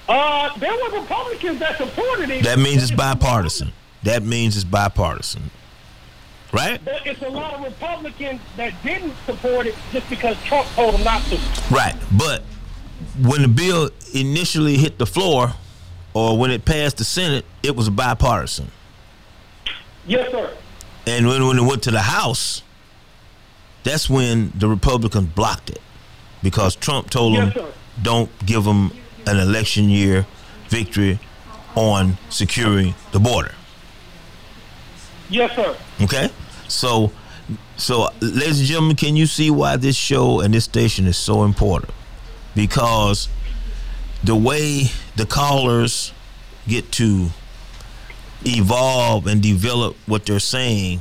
Uh, there were Republicans that supported it. That means it's bipartisan. That means it's bipartisan. Right? But it's a lot of Republicans that didn't support it just because Trump told them not to. Right. But when the bill initially hit the floor or when it passed the Senate, it was bipartisan. Yes, sir. And when, when it went to the House, that's when the Republicans blocked it because Trump told yes, them sir. don't give them an election year victory on securing the border. Yes, sir. Okay, so so ladies and gentlemen, can you see why this show and this station is so important? Because the way the callers get to evolve and develop what they're saying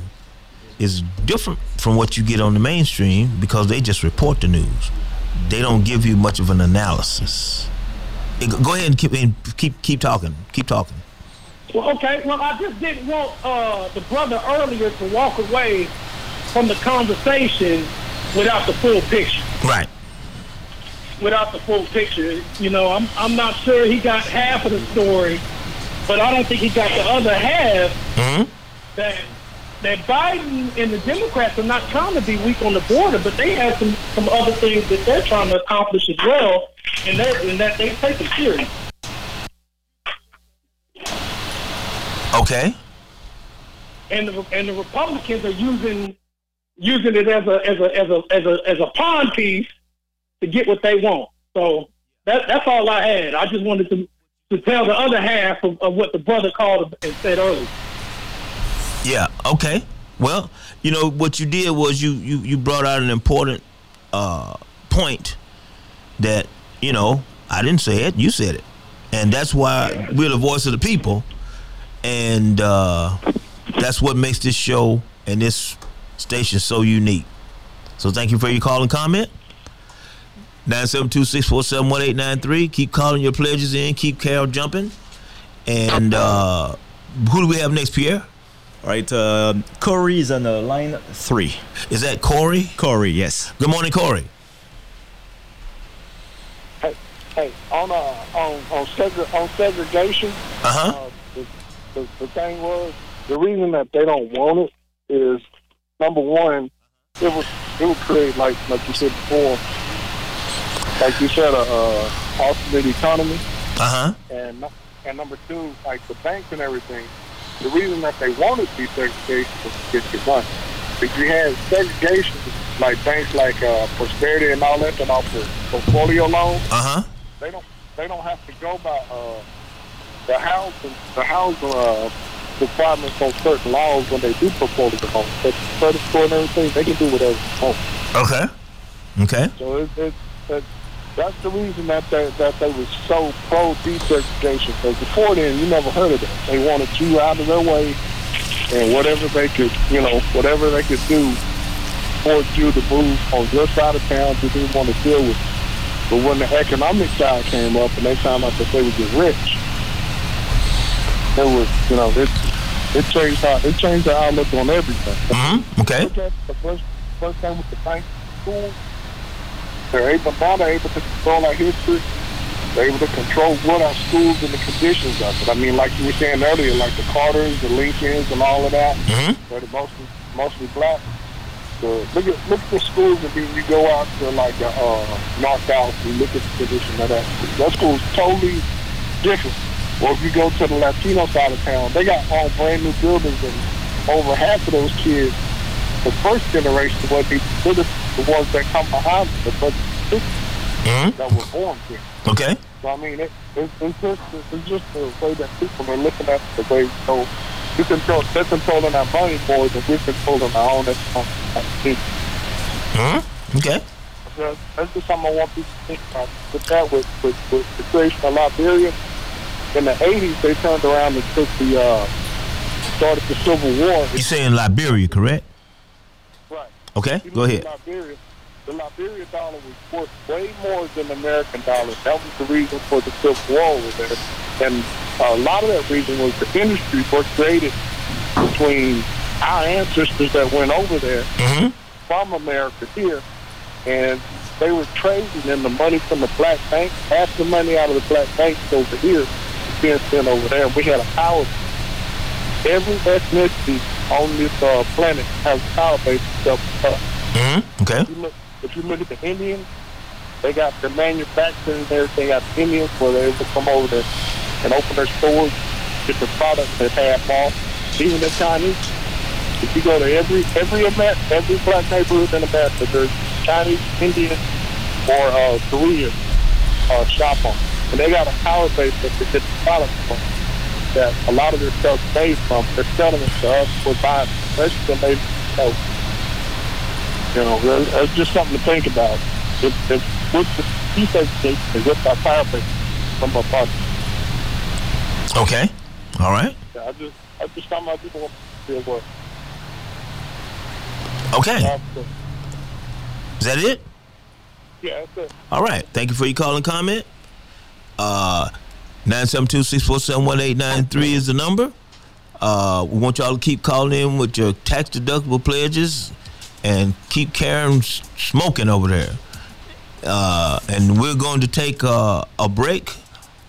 is different from what you get on the mainstream because they just report the news. They don't give you much of an analysis. Go ahead and keep keep keep talking. Keep talking. Well, okay. Well, I just didn't want uh, the brother earlier to walk away from the conversation without the full picture. Right. Without the full picture, you know, I'm I'm not sure he got half of the story, but I don't think he got the other half. Mm-hmm. That that Biden and the Democrats are not trying to be weak on the border, but they have some some other things that they're trying to accomplish as well, and that and that they take it serious. Okay. And the and the Republicans are using using it as a as a as a as a as a pawn piece to get what they want. So that that's all I had. I just wanted to to tell the other half of, of what the brother called and said earlier. Yeah. Okay. Well, you know what you did was you you you brought out an important uh, point that you know I didn't say it, you said it, and that's why we're the voice of the people, and uh, that's what makes this show and this station so unique. So thank you for your call and comment. 972-647-1893. Keep calling your pledges in. Keep Carol jumping. And uh, who do we have next, Pierre? All right, uh, Corey is on the line three. Is that Corey? Corey, yes. Good morning, Corey. Hey, hey, on uh, on on, segre- on segregation, uh-huh. uh, the, the, thing was the reason that they don't want it is number one, it would it would create like like you said before, like you said a uh, alternate economy. Uh huh. And and number two, like the banks and everything. The reason that they wanted desegregation was to get your money. If you had segregation, like banks like uh, Prosperity and all that, that offer portfolio loans, Uh huh. they don't they don't have to go by uh, the housing the housing uh, requirements on certain laws when they do portfolio loans. But the credit score and everything, they can do whatever they want. Okay. Okay. So it, it, it, that's the reason that they, that they were so pro desegregation. Because before then, you never heard of that. They wanted you out of their way, and whatever they could, you know, whatever they could do for you to move on your side of town, they didn't want to deal with. But when the economic side came up and they found out that they would get rich, it was, you know, it it changed how it changed the outlook on everything. Mm-hmm. Okay. The first first thing with the bank school. They're able now they're able to control our history. They're able to control what our schools and the conditions of it. I mean, like you were saying earlier, like the Carters, the Lincolns, and all of that. Mm-hmm. They're mostly mostly black. So look at look at the schools and then you go out to like the uh, North South and look at the condition of that. That school's totally different. Or if you go to the Latino side of town, they got all brand new buildings and over half of those kids, the first generation was the the ones that come behind the first Mm-hmm. that were born here. Okay. So I mean, it, it, it's just it's just the way that people are looking at the way so we control they're controlling our money more than we're controlling our own economic Mm-hmm. Okay. So that's just something I want people to think about. With that, with with, with the creation of Liberia in the '80s, they turned around and took the uh, started the Civil War. You saying Liberia, correct? Right. Okay. Go ahead. Liberia, the Liberia dollar was worth way more than the American dollar. That was the reason for the Civil War over there. And a lot of that reason was the industries were created between our ancestors that went over there Mm-hmm. from America here, and they were trading in the money from the black bank. Half the money out of the black banks over here being sent over there. We had a power. Every ethnicity on this uh, planet has a power base itself. Mm-hmm. Okay. if you look, if you look at the Indians, they got the manufacturing and everything. Got the Indians where they're able to come over there and open their stores, get the products that they have off. Even the Chinese. If you go to every every event, every black neighborhood in America, there's Chinese, Indian, or uh, Korean uh, shop on, and they got a power base that they get the products from. That a lot of their stuff made from. They're selling it to us. We're buying, especially when they so you know, that- that's just something to think about. If, if with the desegregation is with our power base from our party. Okay. All right. Yeah, I just, I just something I people want to feel what. Okay. Is that it? Yeah, that's it. All right. Thank you for your call and comment. Uh, 972-647-1893 is the number. Uh, we want y'all to keep calling in with your tax deductible pledges and keep Karen smoking over there. Uh, and we're going to take uh, a break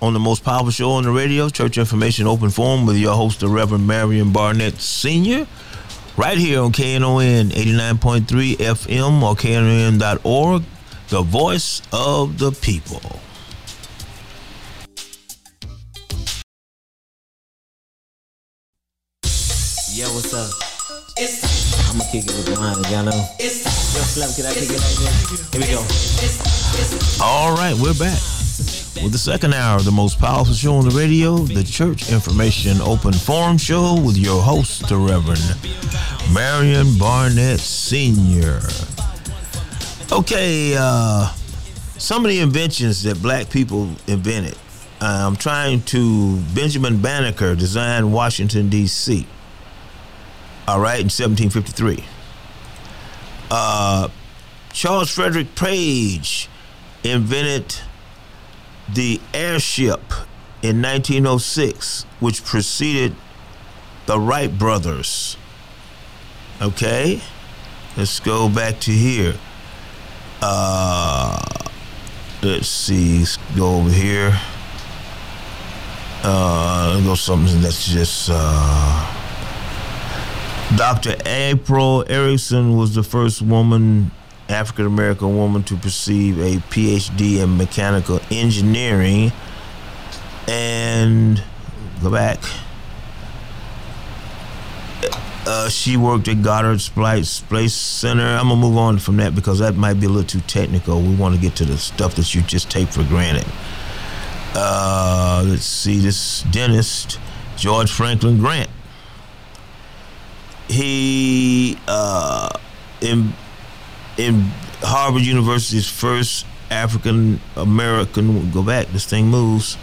on the most powerful show on the radio, Church Information Open Forum, with your host, the Reverend Marion Barnett Sr., right here on KNON 89.3 FM or KNON.org, the voice of the people. I'ma kick it with mine, y'all know. Yo, can I kick it like this? Here we go. All right, we're back with the second hour of the most powerful show on the radio, the Church Information Open Forum Show with your host, the Reverend Marion Barnett Sr. Okay, uh, some of the inventions that black people invented. Uh, I'm trying to, Benjamin Banneker designed Washington, D.C. All right, in 1753. Uh, Charles Frederick Page invented the airship in 1906, which preceded the Wright brothers. Okay, let's go back to here. Uh, let's see, let's go over here. Uh, go something that's just. Uh, Dr. Aprille Ericsson was the first woman, African American woman, to receive a PhD in mechanical engineering. And go back. Uh, she worked at Goddard Space Center. I'm gonna move on from that because that might be a little too technical. We want to get to the stuff that you just take for granted. Uh, let's see, this dentist, George Franklin Grant. He uh, in in Harvard University's first African American. Go back, this thing moves.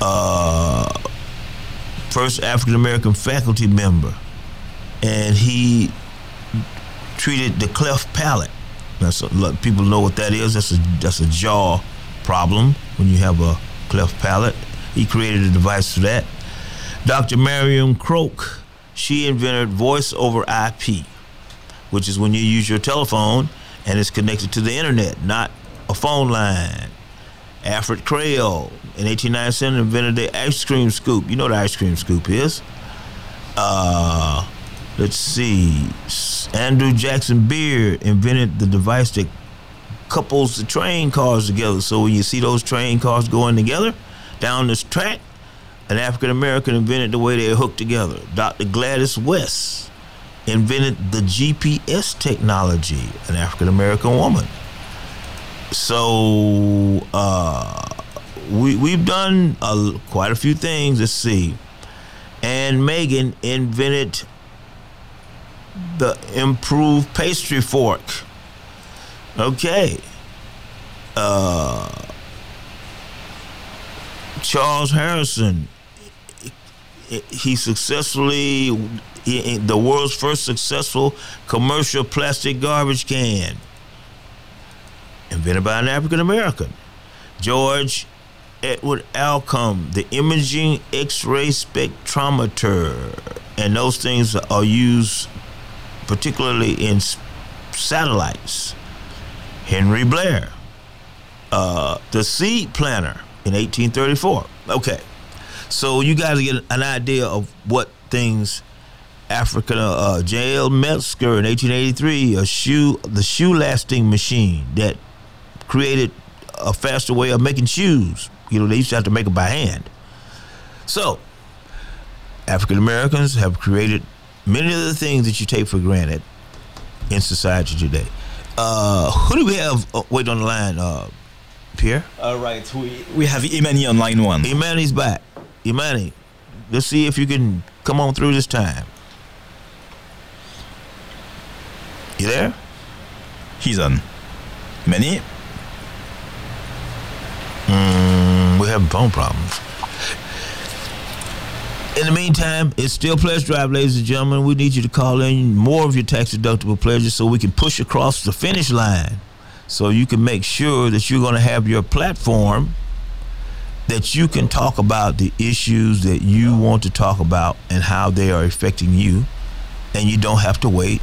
Uh, first African American faculty member and he treated the cleft palate. That's a, people know what that is. That's a that's a jaw problem when you have a cleft palate. He created a device for that. Dr. Marion Croak, she invented voice over IP, which is when you use your telephone and it's connected to the internet, not a phone line. Alfred Cralle in 1897 invented the ice cream scoop. You know what the ice cream scoop is. Uh, let's see, Andrew Jackson Beard invented the device that couples the train cars together. So when you see those train cars going together down this track, an African American invented the way they're hooked together. Dr. Gladys West invented the GPS technology, an African American woman. So uh, we we've done a, quite a few things. Let's see. Anna Mangin invented the improved pastry fork. Okay. Uh, Charles Harrison, he successfully, the world's first successful commercial plastic garbage can, invented by an African American. George Edward Alcorn, the imaging X ray spectrometer, and those things are used particularly in satellites. Henry Blair, uh, the seed planter in 1834. Okay, so you guys get an idea of what things African Uh, J.L. Matzeliger in 1883, a shoe, the shoe lasting machine that created a faster way of making shoes. You know, they used to have to make it by hand. So, African Americans have created many of the things that you take for granted in society today. Uh, who do we have uh, wait on the line, uh, Pierre? All right, we, we have Imani on line one. Imani's back. Imani, let's see if you can come on through this time. You there? He's on. Imani? Mm, we have phone problems. In the meantime, it's still Pledge Drive, ladies and gentlemen. We need you to call in more of your tax deductible pledges so we can push across the finish line. So you can make sure that you're going to have your platform that you can talk about the issues that you want to talk about and how they are affecting you. And you don't have to wait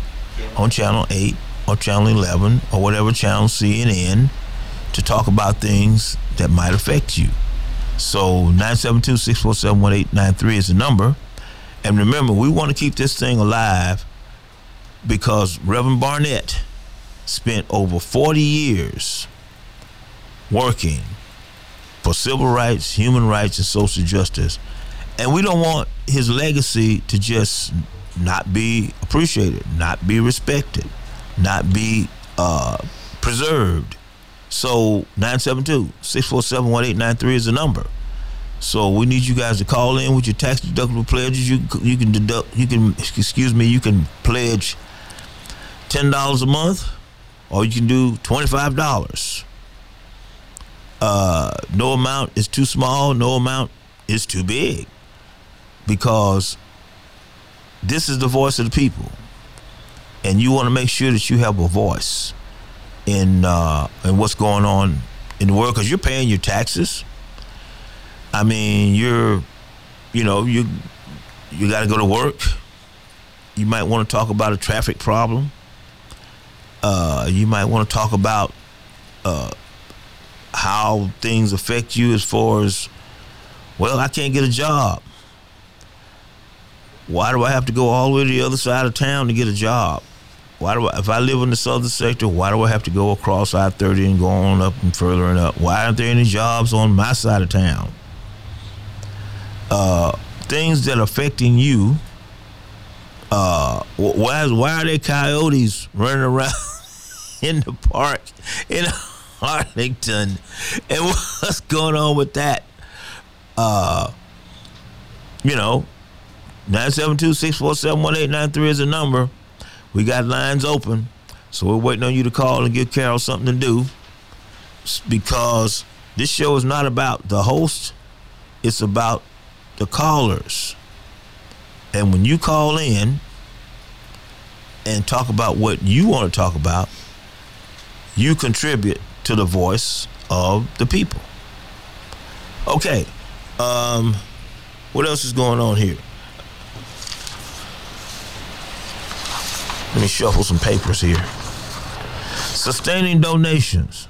on Channel 8 or Channel 11 or whatever channel CNN to talk about things that might affect you. So 972-647-1893 is the number. And remember, we want to keep this thing alive because Reverend Barnett spent over 40 years working for civil rights, human rights, and social justice. And we don't want his legacy to just not be appreciated, not be respected, not be uh, preserved. So 972-647-1893 is the number. So we need you guys to call in with your tax deductible pledges. You you can deduct you can excuse me you can pledge ten dollars a month, or you can do twenty five dollars. Uh, no amount is too small. No amount is too big, because this is the voice of the people, and you want to make sure that you have a voice in uh, in what's going on in the world because you're paying your taxes. I mean, you're, you know, you you got to go to work. You might want to talk about a traffic problem. Uh, you might want to talk about uh, how things affect you as far as Well, I can't get a job. Why do I have to go all the way to the other side of town to get a job? Why do I, if I live in the southern sector, why do I have to go across I 30 and go on up and further and up? Why aren't there any jobs on my side of town? Uh, things that are affecting you. Uh, why, why are there coyotes running around [laughs] in the park in Arlington? And what's going on with that? Uh, you know, 972-647-1893 is a number. We got lines open. So we're waiting on you to call and give Carol something to do. Because this show is not about the host, it's about the callers. And when you call in and talk about what you want to talk about, you contribute to the voice of the people. Okay. Um, what else is going on here? Let me shuffle some papers here. Sustaining donations.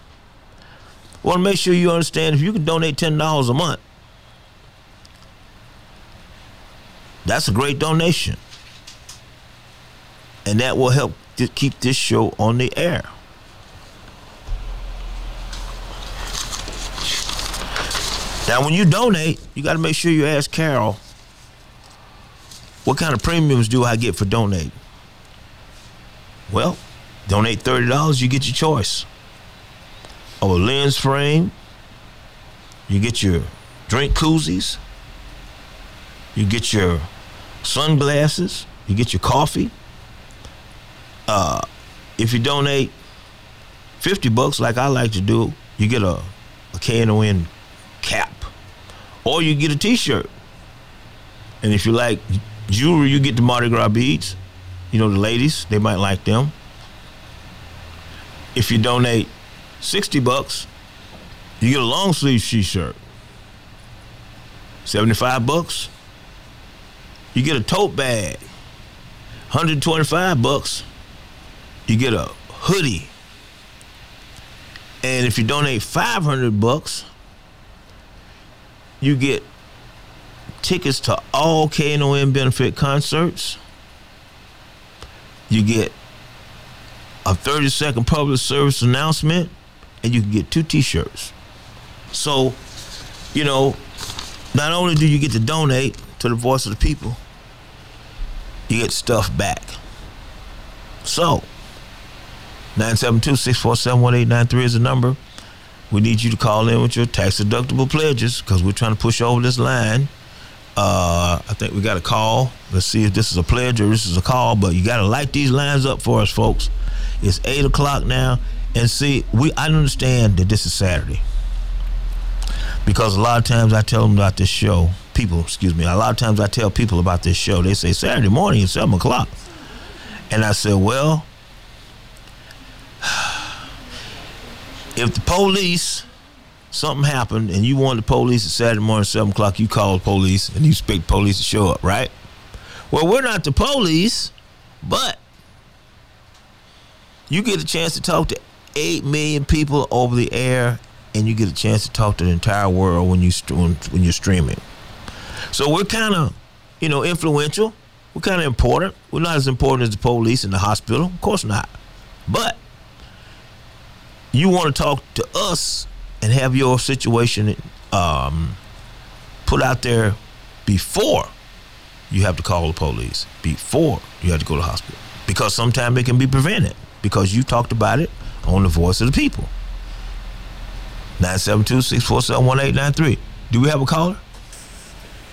Want to make sure you understand if you can donate $10 a month, that's a great donation. And that will help to keep this show on the air. Now, when you donate, you got to make sure you ask Carol, what kind of premiums do I get for donating? Well, donate $30, you get your choice of a lens frame, you get your drink koozies, you get your sunglasses, you get your coffee. Uh, if you donate 50 bucks, like I like to do, you get a, a KNON cap or you get a t shirt. And if you like jewelry, you get the Mardi Gras beads. You know, the ladies, they might like them. If you donate 60 bucks, you get a long sleeve t-shirt. 75 bucks, you get a tote bag. 125 bucks, you get a hoodie. And if you donate 500 bucks, you get tickets to all KNON benefit concerts you get a 30 second public service announcement, and you can get two t shirts. So, you know, not only do you get to donate to the voice of the people, you get stuff back. So, 972 647 1893 is the number. We need you to call in with your tax deductible pledges because we're trying to push over this line. Uh, I think we got a call. Let's see if this is a pledge or this is a call. But you got to light these lines up for us, folks. It's eight o'clock now, and see, we I understand that this is Saturday because a lot of times I tell them about this show. People, excuse me. A lot of times I tell people about this show. They say Saturday morning at seven o'clock, and I said, well, [sighs] if the police something happened and you want the police at Saturday morning, seven o'clock, you call the police and you expect police to show up, right? Well, we're not the police, but you get a chance to talk to eight million people over the air, and you get a chance to talk to the entire world when you when you're streaming. So we're kind of, you know, influential. We're kind of important. We're not as important as the police and the hospital, of course not. But you want to talk to us and have your situation um, put out there before you have to call the police, before you have to go to the hospital, because sometimes it can be prevented because you talked about it on the voice of the people. 972-647-1893. Do we have a caller?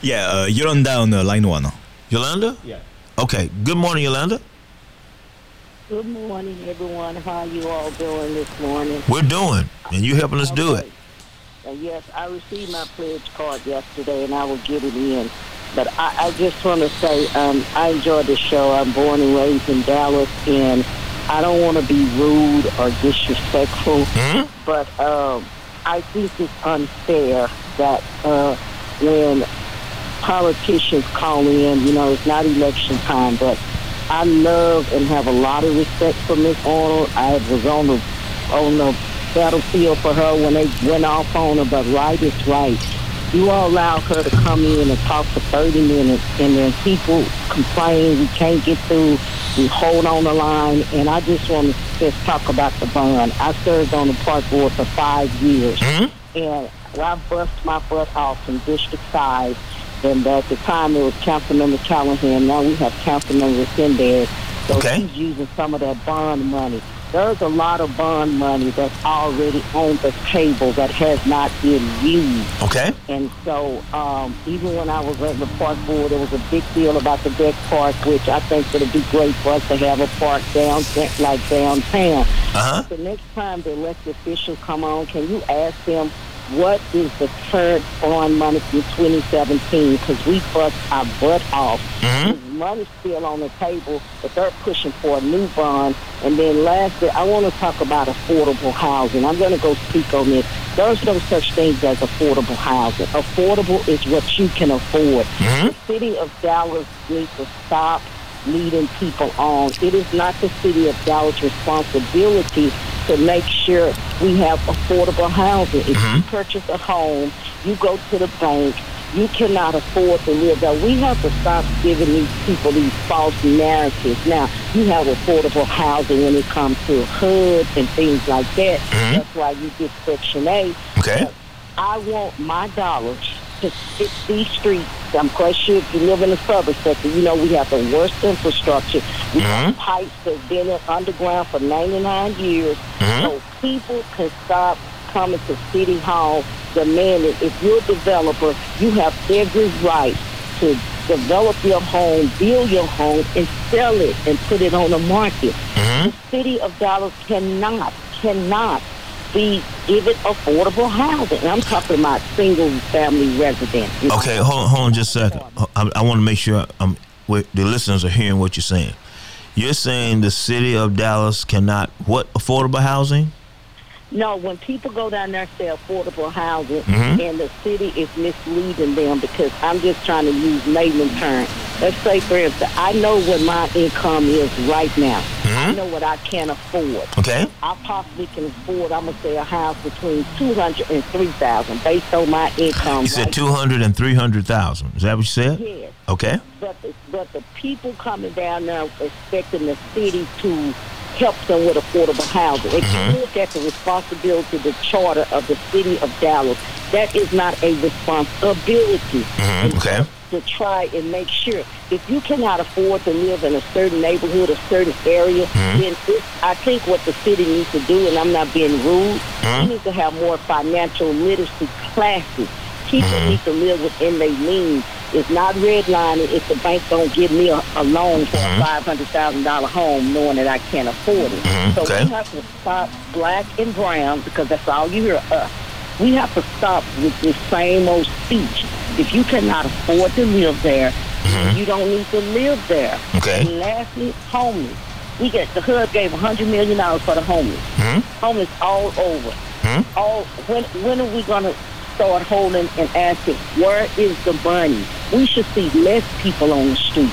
Yeah, uh, Yolanda on the line one. Yolanda? Yeah. Okay. Good morning, Yolanda. Good morning, everyone. How are you all doing this morning? We're doing, and you helping us okay. do it. Uh, yes, I received my pledge card yesterday, and I will get it in. But I, I just want to say um, I enjoy the show. I'm born and raised in Dallas, and I don't want to be rude or disrespectful, mm-hmm. but um, I think it's unfair that uh, when politicians call in, you know, it's not election time, but I love and have a lot of respect for Miss Arnold. I was on the on the battlefield for her when they went off on her, but right is right. You all allow her to come in and talk for 30 minutes, and then people complain we can't get through. We hold on the line, and I just want to just talk about the bond. I served on the park board for five years, mm-hmm. and I bust my butt off in District 5. And at the time, it was Councilmember Callahan. Now we have Councilmember Sinders. So Okay. he's using some of that bond money. There's a lot of bond money that's already on the table that has not been used. Okay. And so, um, even when I was at the park board, there was a big deal about the deck park, which I think would be great for us to have a park down like downtown. Uh-huh. The next time the elected officials come on, can you ask them what is the current bond money from 2017? Because we bust our butt off. Mm-hmm. There's money still on the table, but they're pushing for a new bond. And then lastly, I want to talk about affordable housing. I'm going to go speak on this. There's no such thing as affordable housing. Affordable is what you can afford. Mm-hmm. The city of Dallas needs to stop leading people on. It is not the city of Dallas' responsibility to make sure we have affordable housing. If you mm-hmm. purchase a home, you go to the bank, you cannot afford to live there. We have to stop giving these people these false narratives. Now, you have affordable housing when it comes to HUD and things like that. Mm-hmm. That's why you get Section 8. Okay. I want my dollars to fix these streets. I'm quite sure if you live in the suburbs sector, you know we have the worst infrastructure. We have pipes that have been underground for 99 years. Mm. So people can stop coming to City Hall demanding if you're a developer, you have every right to develop your home, build your home, and sell it and put it on the market. The city of Dallas cannot, cannot be it affordable housing. And I'm talking about single family residents. Okay, hold on, hold on just a second. I, I want to make sure I'm, with the listeners are hearing what you're saying. You're saying the city of Dallas cannot what affordable housing? No, when people go down there and say affordable housing, Mhm. and the city is misleading them because I'm just trying to use layman terms. Let's say, for instance, I know what my income is right now. I know what I can afford. Okay. I possibly can afford, I'm going to say, a house between 200 and 3000 based on my income. You said right 200 and 300,000. Is that what you said? Yes. Okay. But the, but the people coming down there expecting the city to help them with affordable housing. If Mhm. you look at the responsibility, the charter of the city of Dallas, that is not a responsibility Mhm, Okay. To try and make sure if you cannot afford to live in a certain neighborhood, a certain area, Mhm. then it's, I think what the city needs to do, and I'm not being rude, Mhm. we need to have more financial literacy classes. People Mhm. need to live within their means. It's not redlining if the bank don't give me a, a loan for a five hundred thousand dollar home, knowing that I can't afford it. Mhm, So okay. we have to stop black and brown because that's all you hear us. We have to stop with this same old speech. If you cannot afford to live there, Mhm. you don't need to live there. Okay. And lastly, homeless. We get the HUD gave a hundred million dollars for the homeless. Mhm. Homeless all over. Mhm. All when when are we gonna start holding and asking where is the money? We should see less people on the street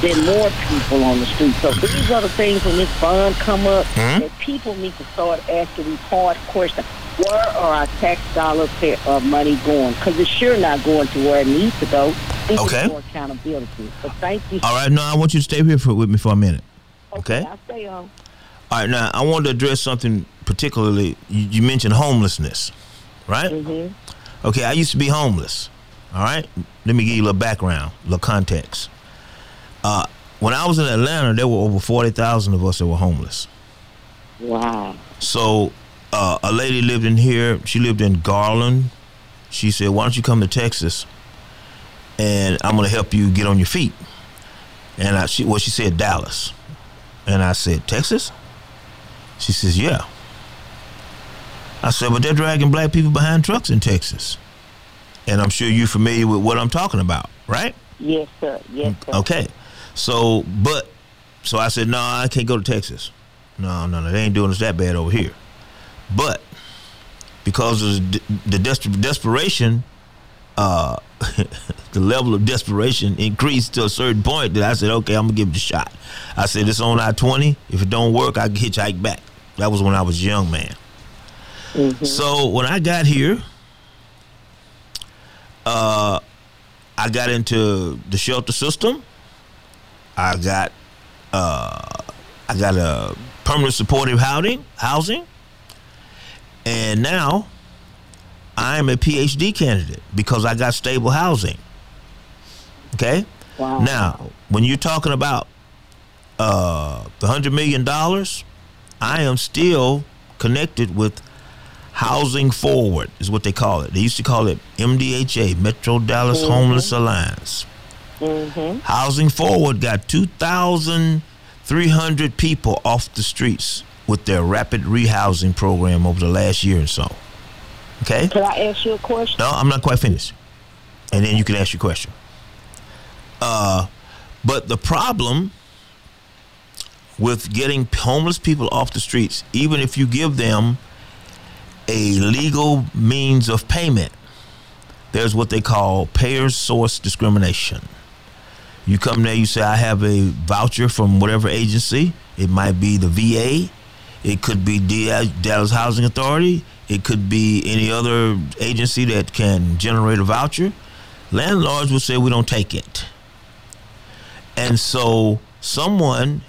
than more people on the street. So these are the things when this bond come up Mhm. that people need to start asking these hard questions. Where are our tax dollars pay, uh, money going? Because it's sure not going to where it needs to go. Okay. more accountability. But thank you. All right. Now I want you to stay here for, with me for a minute. Okay. I'll stay on. All right. Now I want to address something particularly. You, you mentioned homelessness, right? Mm-hmm. Okay. I used to be homeless. All right. Let me give you a little background, a little context. Uh, when I was in Atlanta, there were over forty thousand of us that were homeless. Wow. So uh, a lady lived in here. She lived in Garland. She said, "Why don't you come to Texas, and I'm gonna help you get on your feet." And I, she, well, she said Dallas, and I said Texas. She says, "Yeah." I said, "But they're dragging black people behind trucks in Texas," and I'm sure you're familiar with what I'm talking about, right? Yes, sir. Yes, sir. Okay. So, but, so I said, no, I can't go to Texas. No, no, no, they ain't doing us that bad over here. But because of the, the des- desperation, uh, [laughs] the level of desperation increased to a certain point that I said, okay, I'm gonna give it a shot. I said, it's on I twenty. If it don't work, I can hitchhike back. That was when I was a young man. So when I got here, uh, I got into the shelter system. I got uh, I got a permanent supportive housing housing, and now I'm a PhD candidate because I got stable housing. Okay. Wow. Now, when you're talking about uh, the hundred million dollars, I am still connected with Housing Forward, is what they call it. They used to call it MDHA, Metro Dallas Mhm. Homeless Alliance. Mm-hmm. Housing Forward got 2,300 people off the streets with their rapid rehousing program over the last year or so. Okay? Can I ask you a question? No, I'm not quite finished. And then you can ask your question. Uh, but the problem with getting homeless people off the streets, even if you give them a legal means of payment, there's what they call payer source discrimination. You come there, you say, I have a voucher from whatever agency. It might be the VA, it could be Dallas Housing Authority, it could be any other agency that can generate a voucher. Landlords will say, We don't take it. And so someone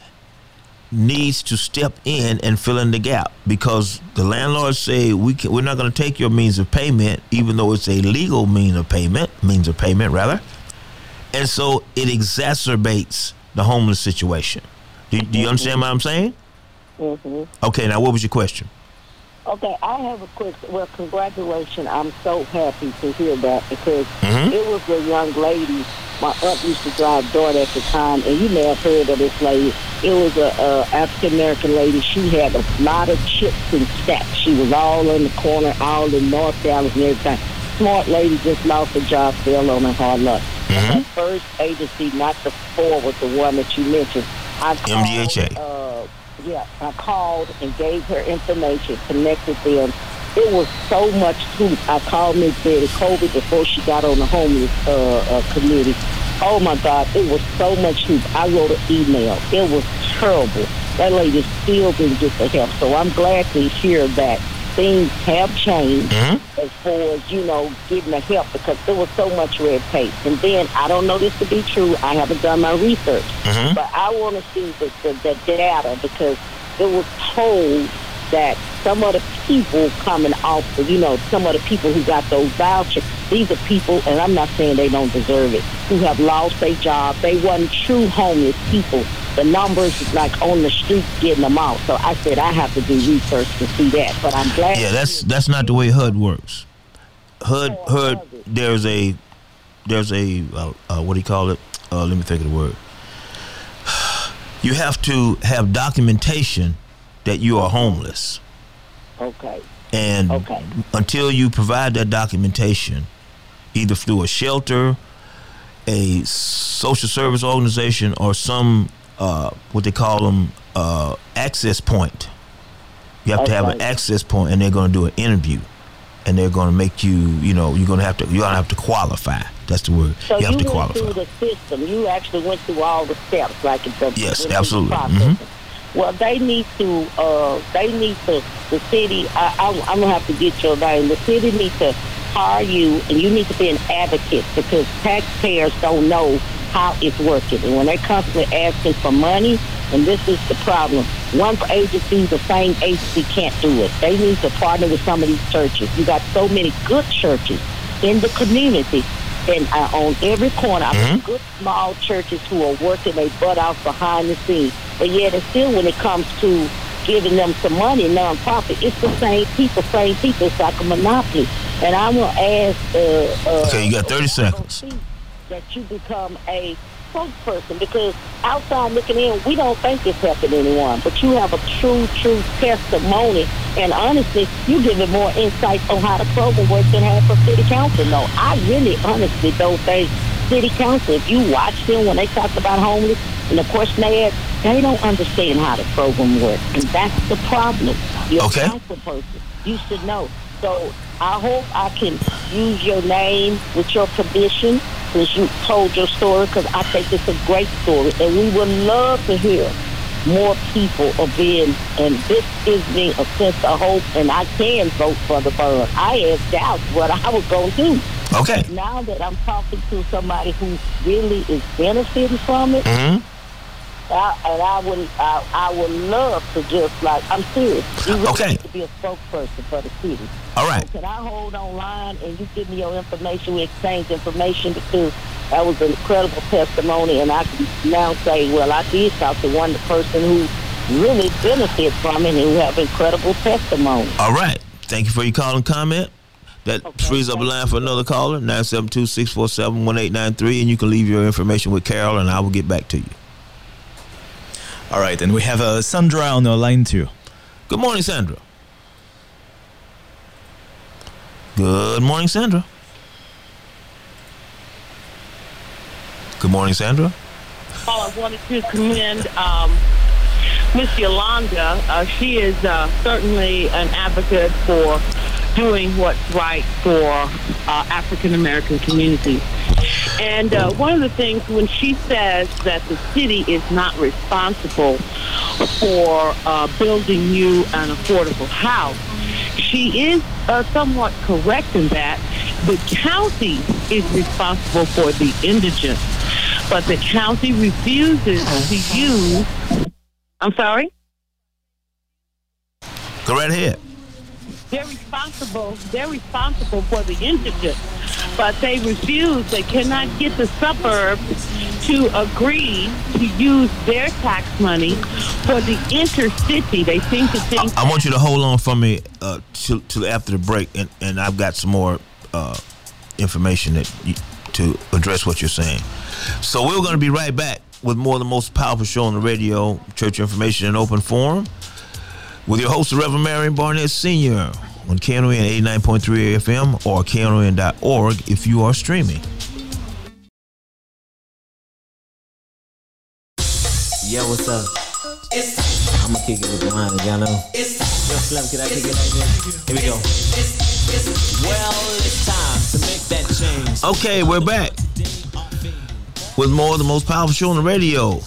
needs to step in and fill in the gap because the landlords say we can, we're not going to take your means of payment even though it's a legal means of payment means of payment rather and so it exacerbates the homeless situation do, do you understand what i'm saying Mm-hmm. okay now what was your question Okay, I have a quick. Well, congratulations. I'm so happy to hear that because Mhm. it was a young lady. My aunt used to drive daughter at the time, and you may have heard of this lady. It was a, a African American lady. She had a lot of chips and stacks. She was all in the corner, all in North Dallas and everything. Smart lady just lost her job, fell on her hard luck. Mm-hmm. The first agency, not the four, was the one that you mentioned. I called, MDHA. Uh, yeah, I called and gave her information, connected them. It was so much truth. I called Miss Betty COVID before she got on the homeless uh, uh, committee. Oh my God, it was so much truth. I wrote an email. It was terrible. That lady still didn't get the help. So I'm glad to hear that things have changed Mm-hmm. as far as, you know, getting the help because there was so much red tape. And then I don't know this to be true. I haven't done my research. Mhm. But I want to see the, the, the data because it was told that some of the people coming off, you know, some of the people who got those vouchers, these are people, and I'm not saying they don't deserve it, who have lost their job. They wasn't true homeless people. The numbers is like on the streets getting them out. So I said I have to do research to see that. But I'm glad. yeah that's that's not the way hud works hud hud there's a there's a uh, uh, what do you call it uh, let me think of the word [sighs] you have to have documentation that you are homeless Okay. and Okay. until you provide that documentation either through a shelter a social service organization or some uh, what they call them uh, access point you have to have an access point and they're going to do an interview and they're going to make you you know you're going to have to you're going to have to qualify that's the word So you you, have to went qualify through the system. You actually went through all the steps, like Yes, went through the absolutely. process. Well, they need to. Uh, they need to. The city. I, I, I'm gonna have to get your name. The city needs to hire you, and you need to be an advocate because taxpayers don't know how it's working, and when they're constantly asking for money, and this is the problem. One agency, the same agency can't do it. They need to partner with some of these churches. You got so many good churches in the community and uh, on every corner, mean, good small churches who are working their butt off behind the scenes. But yet, and still, when it comes to giving them some money, nonprofit, it's the same people, same people. It's like a monopoly. And I'm gonna ask. Uh, uh, okay you got 30 seconds that you become a spokesperson because outside looking in, we don't think it's helping anyone. But you have a true, true testimony, and honestly, you give giving more insight on how the program works than half of city council. No, I really, honestly don't think city council. If you watch them when they talk about homeless and the question they ask, they don't understand how the program works, and that's the problem. You're Okay. a council person. You should know. So I hope I can use your name with your permission since you told your story because I think it's a great story and we would love to hear more people are being and this gives me a sense of hope and I can vote for the borough. I asked Dallas what I was going to do Okay. Now that I'm talking to somebody who really is benefiting from it, Mm-hmm. I, and I would I, I would love to just like I'm serious. You really Okay. need to be a spokesperson for the city. All right. So can I hold online and you give me your information? We exchange information because that was an incredible testimony, and I can now say, well, I did talk to one person who really benefits from it and who have incredible testimony. All right. Thank you for your call and comment. That frees up a line for another caller, 972-647-1893, and you can leave your information with Carol, and I will get back to you. All right, and we have uh, Sandra on the line too. Good morning, Sandra. Good morning, Sandra. Good morning, Sandra. Oh, I wanted to commend um, Miss Yolanda. Uh, she is uh, certainly an advocate for doing what's right for uh, African American communities. And uh, one of the things when she says that the city is not responsible for uh, building you an affordable house, she is uh, somewhat correct in that the county is responsible for the indigent, but the county refuses to use. I'm sorry. Go right ahead. They're responsible. They're responsible for the indigent, but they refuse. They cannot get the suburbs to agree to use their tax money for the intercity. They seem to think. I want you to hold on for me uh, till, till after the break, and, and I've got some more uh, information that you, to address what you're saying. So we're going to be right back with more of the most powerful show on the radio, Church Information and Open Forum, with your host, Reverend Marion Barnett Sr. on KNON 89.3 FM or KNON.org if you are streaming. Yo, what's up? It's I'ma kick it with mine, y'all know. It's Yo, Slim, can I kick it like this? Here we go. Well, it's time to make that change. Okay, we're back with more of the most powerful show on the radio,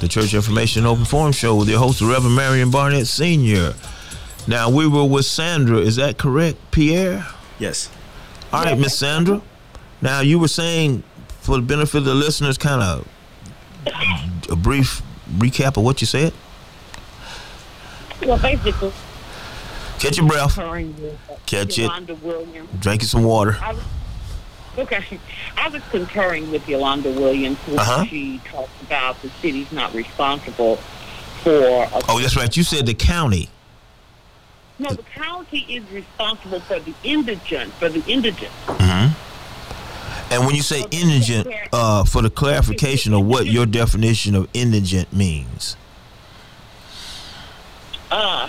the Church Information Open Forum Show with your host, Reverend Marion Barnett Sr. Now, we were with Sandra, is that correct, Pierre? Yes. All right, Miss Sandra. Now, you were saying, for the benefit of the listeners, kind of a brief recap of what you said? Well, basically, Catch your breath, Catch it. Yolanda Williams. drink you some water. Okay, I was concurring with Yolanda Williams when Uh-huh. she talked about the city's not responsible for. A, Oh, that's right. You said the county. no, the county is responsible for the indigent, for the indigent. hmm And when you say indigent, uh, for the clarification of what your definition of indigent means. Uh,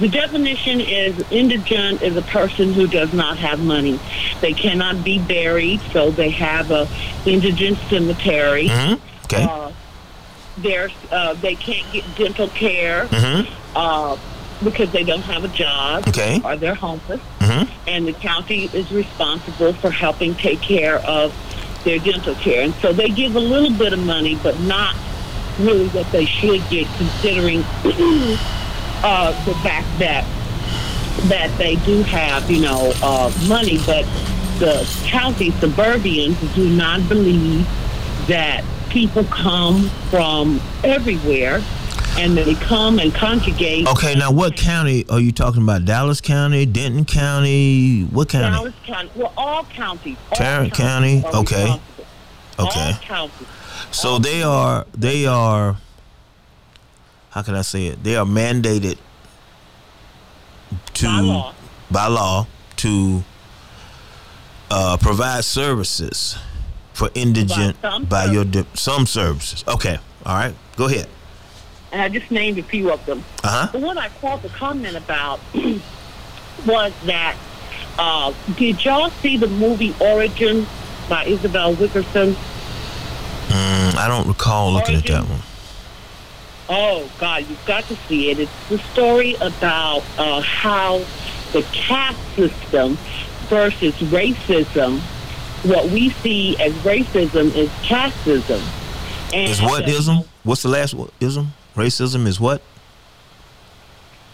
the definition is indigent is a person who does not have money. They cannot be buried, so they have a indigent cemetery. Mhm. Okay. Uh, there's, uh, they can't get dental care Mhm. uh, because they don't have a job Okay. or they're homeless. Mhm. And the county is responsible for helping take care of their dental care. And so they give a little bit of money, but not really what they should get, considering [clears throat] uh, the fact that that they do have, you know, uh, money, but the county suburbians do not believe that people come from everywhere and they come and congregate. Okay, now what county are you talking about? Dallas County, Denton County, what county? Dallas County, well, all counties. all Tarrant counties County. Okay. Okay. All counties. So they are they are how can I say it? They are mandated to By law. by law to uh, provide services for indigent some by your di- some services. Okay, all right, go ahead. And I just named a few of them. Uh huh. The one I called to comment about [clears throat] was that uh, did y'all see the movie Origin by Isabel Wilkerson? Mm, I don't recall looking at that one. Oh God, you've got to see it. It's the story about uh, how the caste system versus racism. What we see as racism is casteism. And Is what ism? What's the last? Ism? Racism is what?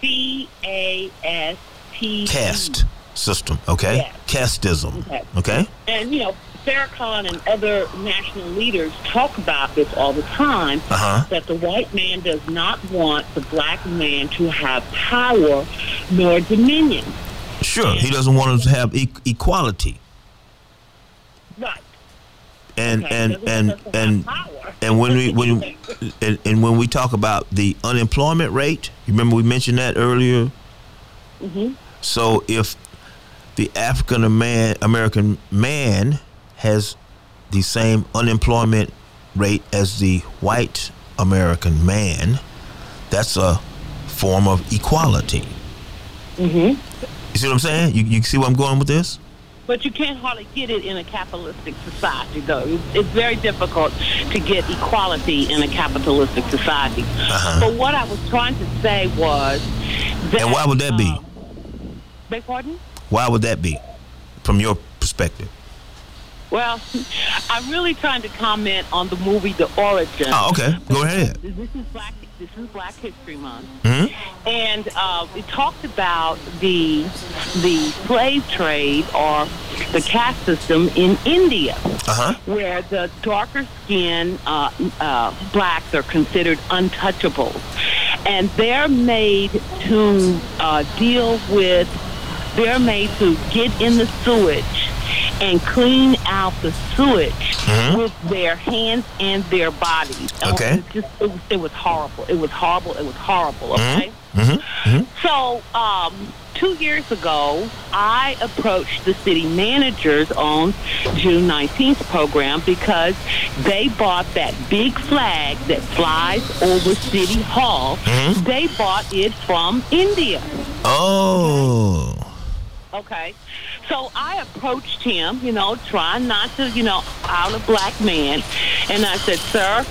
C A S T. Caste. system. Okay, Yeah. casteism. Okay. Okay. And, you know, Farrakhan and other national leaders talk about this all the time, Uh-huh. that the white man does not want the black man to have power nor dominion. Sure, he doesn't want us to have e- equality. Right. And Okay, and and want us to and and when we when [laughs] and, and when we talk about the unemployment rate, you remember we mentioned that earlier. hmm So if the African Amer- American man has the same unemployment rate as the white American man, that's a form of equality. hmm You see what I'm saying? You, you see where I'm going with this? But you can't hardly get it in a capitalistic society, though. It's, very difficult to get equality in a capitalistic society. Uh-huh. But what I was trying to say was that. And why would that be? Beg pardon? Why would that be, from your perspective? Well, I'm really trying to comment on the movie The Origin. Oh, okay. Go ahead. This is Black. This is Black History Month, Mhm. and uh, it talked about the the slave trade or the caste system in India, Uh huh. where the darker skinned uh, uh, blacks are considered untouchables, and they're made to uh, deal with. They're made to get in the sewage and clean out the sewage Mhm. with their hands and their bodies. Okay. It, just, it, was, it was horrible. It was horrible. It was horrible. Okay. Mm-hmm. So, um, two years ago, I approached the city managers on June 19th program because they bought that big flag that flies over City Hall. Mhm. They bought it from India. Oh. Okay. So I approached him, you know, trying not to, you know, out a black man. And I said, sir,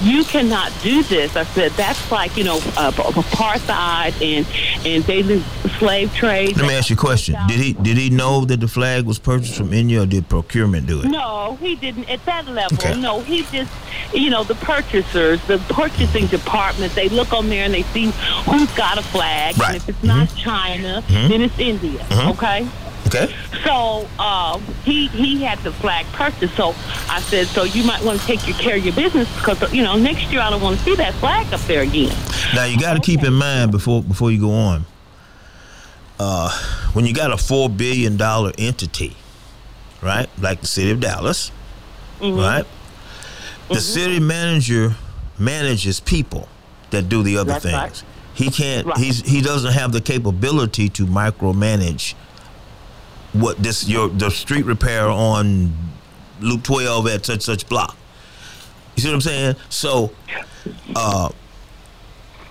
you cannot do this. I said, that's like, you know, uh, apartheid and, and daily slave trade. Let me ask you a question. Did he did he know that the flag was purchased from India, or did procurement do it? No, he didn't at that level. Okay. No, he just, you know, the purchasers, the purchasing department, they look on there and they see who's got a flag. Right. And if it's not China, Mhm. then it's India. Mhm. Okay? Okay. So um, he he had the flag purchased. So I said, so you might want to take your care of your business because you know next year I don't want to see that flag up there again. Now you got to keep in mind before before you go on. Uh, when you got a four billion dollar entity, right, like the city of Dallas, Mhm. right, the city manager manages people that do the other That's things. right. He can't. Right. He's he doesn't have the capability to micromanage what this your the street repair on Loop Twelve at such such block. You see what I'm saying? So, uh,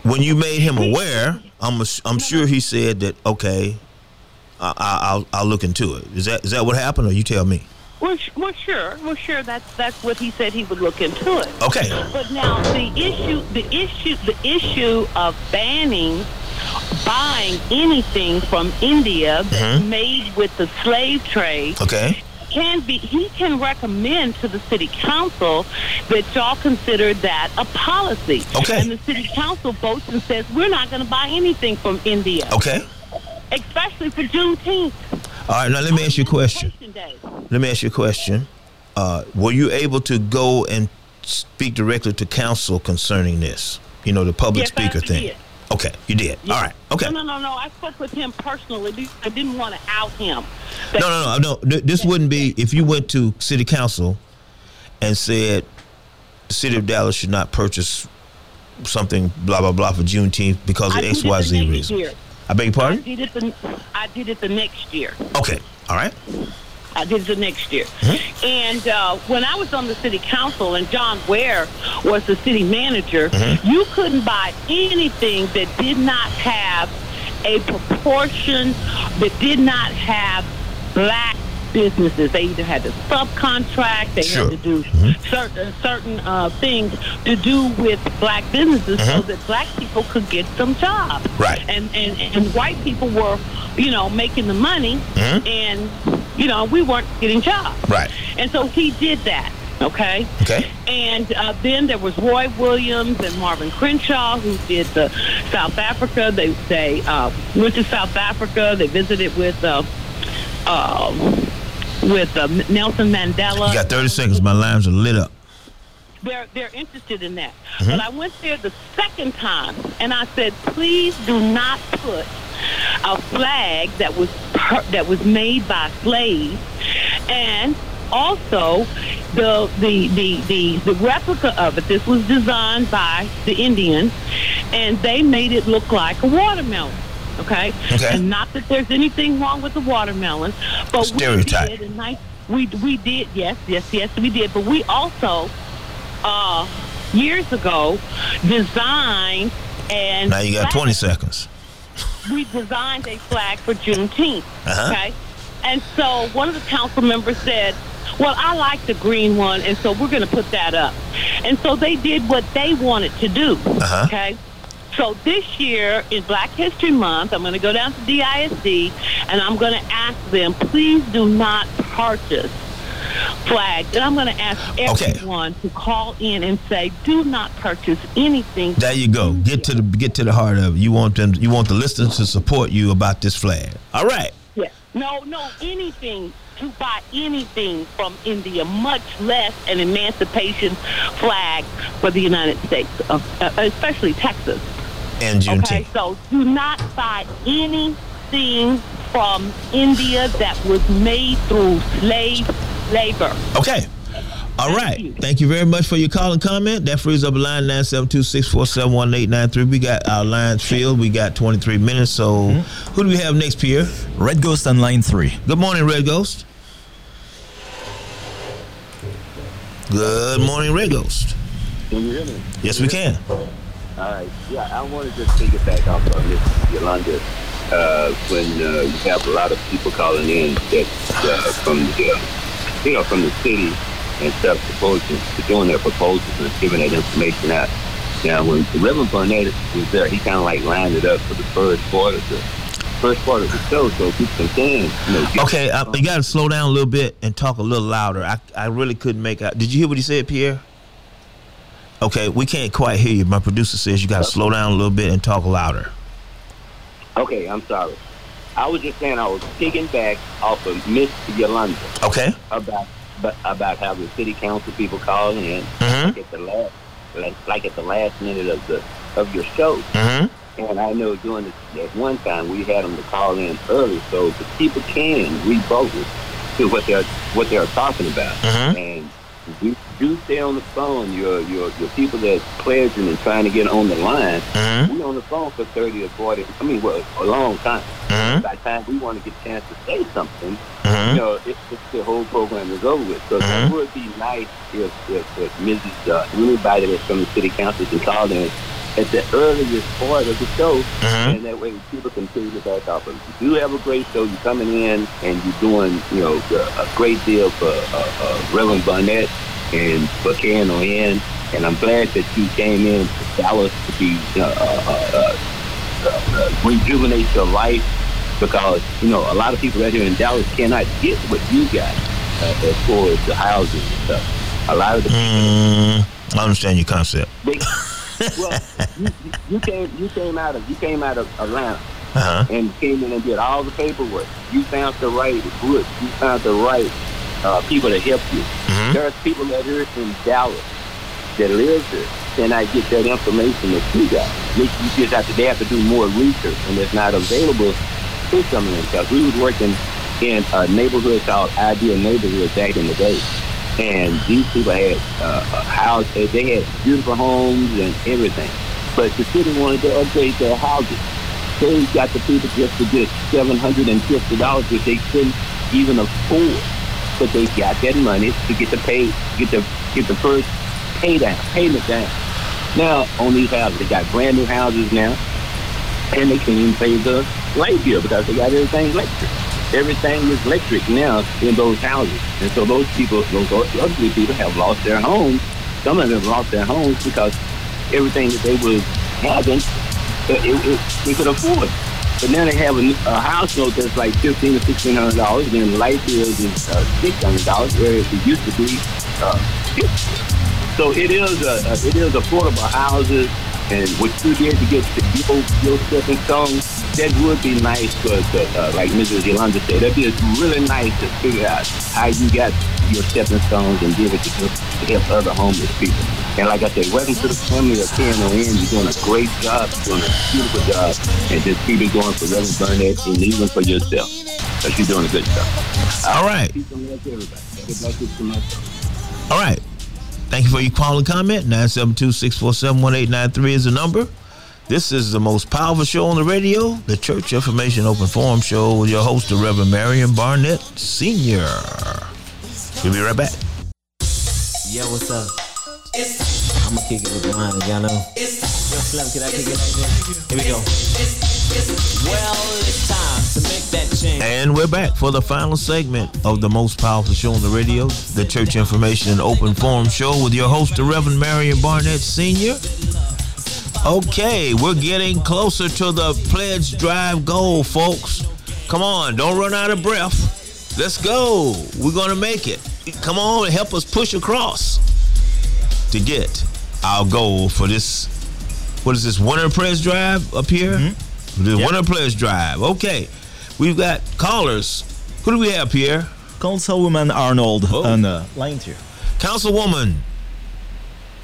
when you made him aware, I'm ass- I'm sure he said that okay, I, I, I'll I'll look into it. Is that is that what happened, or you tell me? Well, well, sure, well, sure. That's that's what he said he would look into it. Okay. But now the issue, the issue, the issue of banning buying anything from India Mhm. made with the slave trade Okay. can be he can recommend to the city council that y'all consider that a policy. Okay. And the city council votes and says we're not going to buy anything from India, Okay. especially for Juneteenth. All right. Now let me ask you a question. Let me ask you a question. Uh, were you able to go and speak directly to council concerning this? You know, the public Yes, speaker thing. did. Okay, you did. All right. Okay. No, no, no, no. I spoke with him personally. I didn't want to out him. No, no, no, no. This wouldn't be if you went to city council and said the city of Dallas should not purchase something blah blah blah for Juneteenth because of I did X Y Z reason. year. I beg your I pardon? did it the I did it the next year. Okay. All right. I did it the next year. Mm-hmm. And uh, when I was on the city council and John Ware was the city manager, Mm-hmm. you couldn't buy anything that did not have a proportion, that did not have black businesses. They either had to subcontract, they Sure. had to do Mm-hmm. certain certain uh, things to do with black businesses so Mhm. that black people could get some jobs. Right. And, and and white people were, you know, making the money, Mhm. and you know we weren't getting jobs. Right. And so he did that. Okay. Okay. And uh, then there was Roy Williams and Marvin Crenshaw who did the South Africa. They they uh, went to South Africa. They visited with uh, um, with uh, Nelson Mandela. You got 30 seconds. My lines are lit up. They're they're interested in that. Mhm. But I went there the second time, and I said, please do not put a flag that was per- that was made by slaves, and also the the the the the replica of it. This was designed by the Indians, and they made it look like a watermelon. Okay. Okay. And not that there's anything wrong with the watermelon, but Stereotype. we did. We we did yes yes yes we did, but we also uh, years ago designed and Now you got 20 seconds. we designed a flag for Juneteenth. Uh-huh. Okay, and so one of the council members said, "Well, I like the green one, and so we're going to put that up." And so they did what they wanted to do. Uh-huh. Okay. So this year in Black History Month, I'm going to go down to DISD and I'm going to ask them, please do not purchase flags. And I'm going to ask Okay. everyone to call in and say, do not purchase anything. There you go. Get to the get to the heart of it. You want them. You want the listeners to support you about this flag. All right. Yeah. No, no, anything to buy anything from India, much less an emancipation flag for the United States, of, uh, especially Texas. And Juneteenth. Okay, so do not buy anything from India that was made through slave labor. Okay. All right. Thank you very much for your call and comment. That frees up line 972-647-1893. We got our lines filled. We got 23 minutes. So mm-hmm. who do we have next, Pierre? Red Ghost on line three. Good morning, Red Ghost. Good morning, Red Ghost. Can you hear me? Yes, we can. All right. Yeah, I want to just take it back off of Miss Yolanda. Uh, when uh, you have a lot of people calling in that uh, from the, uh, you know, from the city and stuff, proposing, doing their proposals and giving that information out. Now, when Reverend Barnett was there, he kind of like lined it up for the first part of the first part of the show, so people can stand, you know. Okay, uh, you got to slow down a little bit and talk a little louder. I, I really couldn't make out. Did you hear what he said, Pierre? Okay, we can't quite hear you. My producer says you got to slow down a little bit and talk louder. Okay, I'm sorry. I was just saying I was picking back off of Miss Yolanda. Okay. About but about how the city council people call in Mhm. like at the last like, like at the last minute of the of your show. Mm-hmm. And I know during the, at one time we had them to call in early so the people can refocus to what they're what they're talking about. Mhm. And do, do stay on the phone. Your your your people that's pledging and trying to get on the line. Mhm. We on the phone for thirty or forty. I mean, well, a long time. Mhm. By the time we want to get a chance to say something, Mhm. you know, it, it's the whole program is over with. So it would be nice if if, if Mrs. Uh, anybody that's from the city council can call in at the earliest part of the show, Mhm. and that way people can take it back off of it. You do have a great show. You're coming in and you're doing, you know, a great deal for uh, uh, Reverend Barnett and for Karen in. And I'm glad that you came in to Dallas to be uh, uh, uh, uh, uh, rejuvenate your life because you know a lot of people right here in Dallas cannot get what you got uh, as far as the houses and stuff. A lot of the Mm, I understand your concept. they, [laughs] well, you, you- you came you came out of you came out of Atlanta Uh-huh. and came in and did all the paperwork. You found the right group. You found the right uh, people to help you. Mhm. There's people that are in Dallas that live here cannot get that information that you got. You, you just have to they have to do more research and it's not available to some of them. Because we was working in a neighborhood called Ideal Neighborhood back in the day. And these people had uh, a house, they had beautiful homes and everything. But the city wanted to upgrade their houses. They got the people just to get seven hundred and fifty dollars, which they couldn't even afford. But they got that money to get the pay, get the get the first pay down, payment down. Now on these houses, they got brand new houses now, and they can't even pay the light bill because they got everything electric. Everything is electric now in those houses, and so those people, those elderly people, have lost their homes. Some of them lost their homes because everything that they was having, uh, it, it, they could afford. But now they have a, a house note that's like fifteen or sixteen hundred dollars, and light bill is uh, six hundred dollars, whereas it used to be uh, So it is a, a it is affordable houses, And what you did to get your, your stepping stone, that would be nice because, uh, like Mrs. Yolanda said, that'd be really nice to figure out how you got your stepping stones and give it to, to help other homeless people. And like I said, welcome to the family of KNON. You're doing a great job, you're doing a beautiful job, and just keep it going for Reverend Burnett and even for yourself. Because you're doing a good job. All right. All right. Thank you for your call and comment. 972-647-1893 is the number. This is the most powerful show on the radio, the Church Information Open Forum Show with your host, the Reverend Marion Barnett Sr. We'll be right back. Yeah, what's up? I'm gonna kick it with the line, y'all know. Yo, Slim, can I kick it? Here we go. Well, it's time to make that change. And we're back for the final segment of the most powerful show on the radio, the Church Information and Open Forum Show with your host, the Reverend Marion Barnett Sr. Okay, we're getting closer to the pledge drive goal, folks. Come on, don't run out of breath. Let's go. We're going to make it. Come on, and help us push across to get our goal for this. What is this winter pledge drive up here? Mm-hmm. The winter pledge drive. Okay, we've got callers. Who do we have, Pierre? Councilwoman Arnold on the line here. Councilwoman,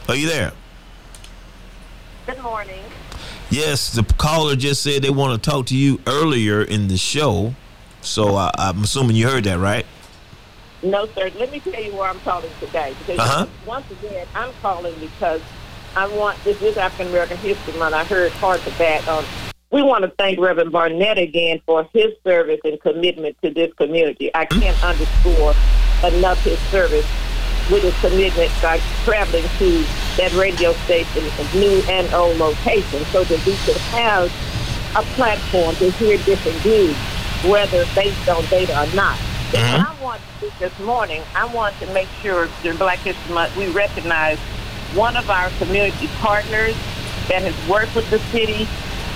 are you there? Good morning. Yes, the caller just said they want to talk to you earlier in the show. So uh, I'm assuming you heard that, right? No, sir. Let me tell you where I'm calling today. Because Uh-huh. once again, I'm calling because I want this is African American History Month. I heard part of that. Um, we want to thank Reverend Barnett again for his service and commitment to this community. I can't underscore enough his service with his commitment by traveling to that radio station in new and old locations so that we could have a platform to hear different views, whether based on data or not. And what I want to this morning, I want to make sure during Black History Month we recognize one of our community partners that has worked with the city,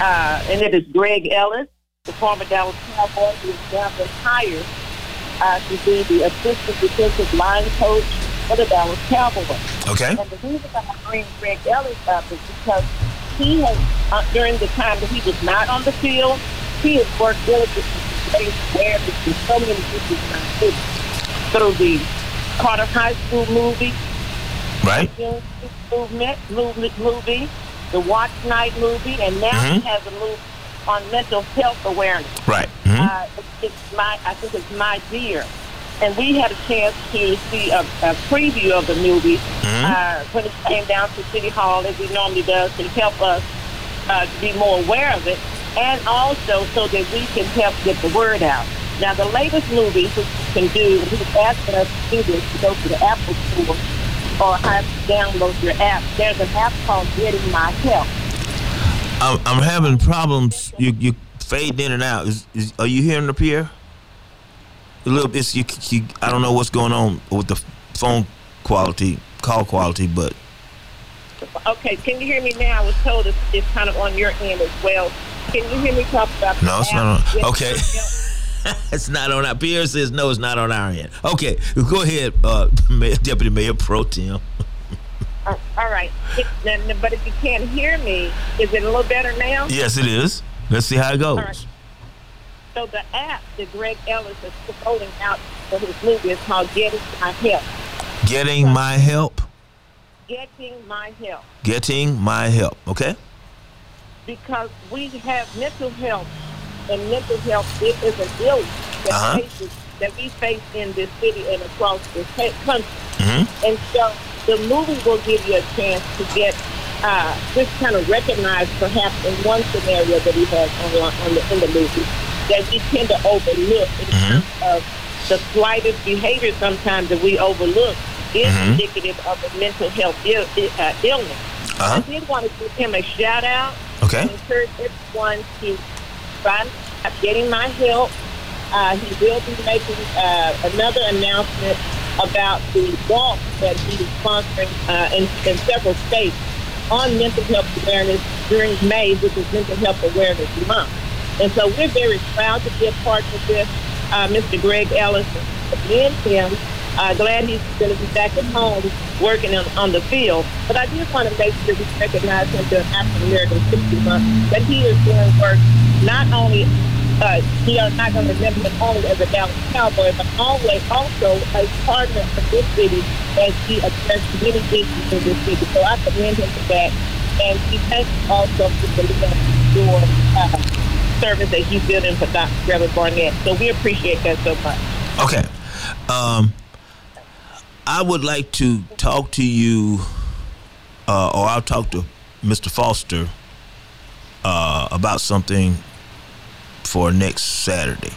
uh, and it is Greg Ellis, the former Dallas Cowboy, who is now been hired uh, to be the assistant defensive line coach for the Dallas Cowboys. Okay. And the reason I bring Greg Ellis up is because he has, uh, during the time that he was not on the field, he has worked diligently to raise awareness to so many people in our city through the Carter High School movie, Right. the movement, movement movie, the Watch Night movie, and now he Mhm. has a movie on mental health awareness. Right. Mhm. Uh, it's, it's my, I think it's my dear. And we had a chance to see a, a preview of the movie Mhm. uh, when it came down to City Hall, as he normally does, to help us uh, to be more aware of it, and also so that we can help get the word out. Now, the latest movie, which you can do, he's asking us to do this, to go to the Apple Store or have to download your app. There's an app called Getting My Help. I'm, I'm having problems. You you fade in and out. Is, is are you hearing the Pierre? A little bit. You, you, I don't know what's going on with the phone quality, call quality, but Okay, can you hear me now? I was told it's, it's kind of on your end as well. Can you hear me talk about the no, it's app, not on. Okay? [laughs] [laughs] it's not on our. Pierre says no, it's not on our end. Okay, go ahead, uh, [laughs] Mayor, Deputy Mayor Pro Tem. Uh, [laughs] all right. It, but if you can't hear me, is it a little better now? Yes, it is. Let's see how it goes. Right. So the app that Greg Ellis is promoting out for his movie is called Getting My Help. Getting my help. Getting My Help. Getting my help. Okay. Because we have mental health, and mental health it is an illness that, Uh-huh. faces, that we face in this city and across the country. Mm-hmm. And so the movie will give you a chance to get uh, just kind of recognized perhaps in one scenario that he has on, on the, in the movie that we tend to overlook in terms of the slightest behavior sometimes that we overlook is Mhm. indicative of a mental health Ill, uh, illness. Uh-huh. I did want to give him a shout out Okay. encourage everyone to out getting my help. Uh, he will be making uh, another announcement about the walk that he is sponsoring uh, in, in several states on mental health awareness during May, which is Mental Health Awareness Month. And so we're very proud to be a part of this. Uh, Mr. Greg Ellis commend him Uh, glad he's going to be back at home working on, on the field. But I just want to make sure we recognize him during African American History Month that he is doing work not only uh, we are not going to remember him only as a Dallas Cowboy, but always also a partner of this city as he addressed many issues in this city. So I commend him for that. And he thanks also for the your uh, service that he's doing for Dr. Reverend Barnett. So we appreciate that so much. Okay. Um, I would like to talk to you, uh, or I'll talk to Mr. Foster uh, about something for next Saturday,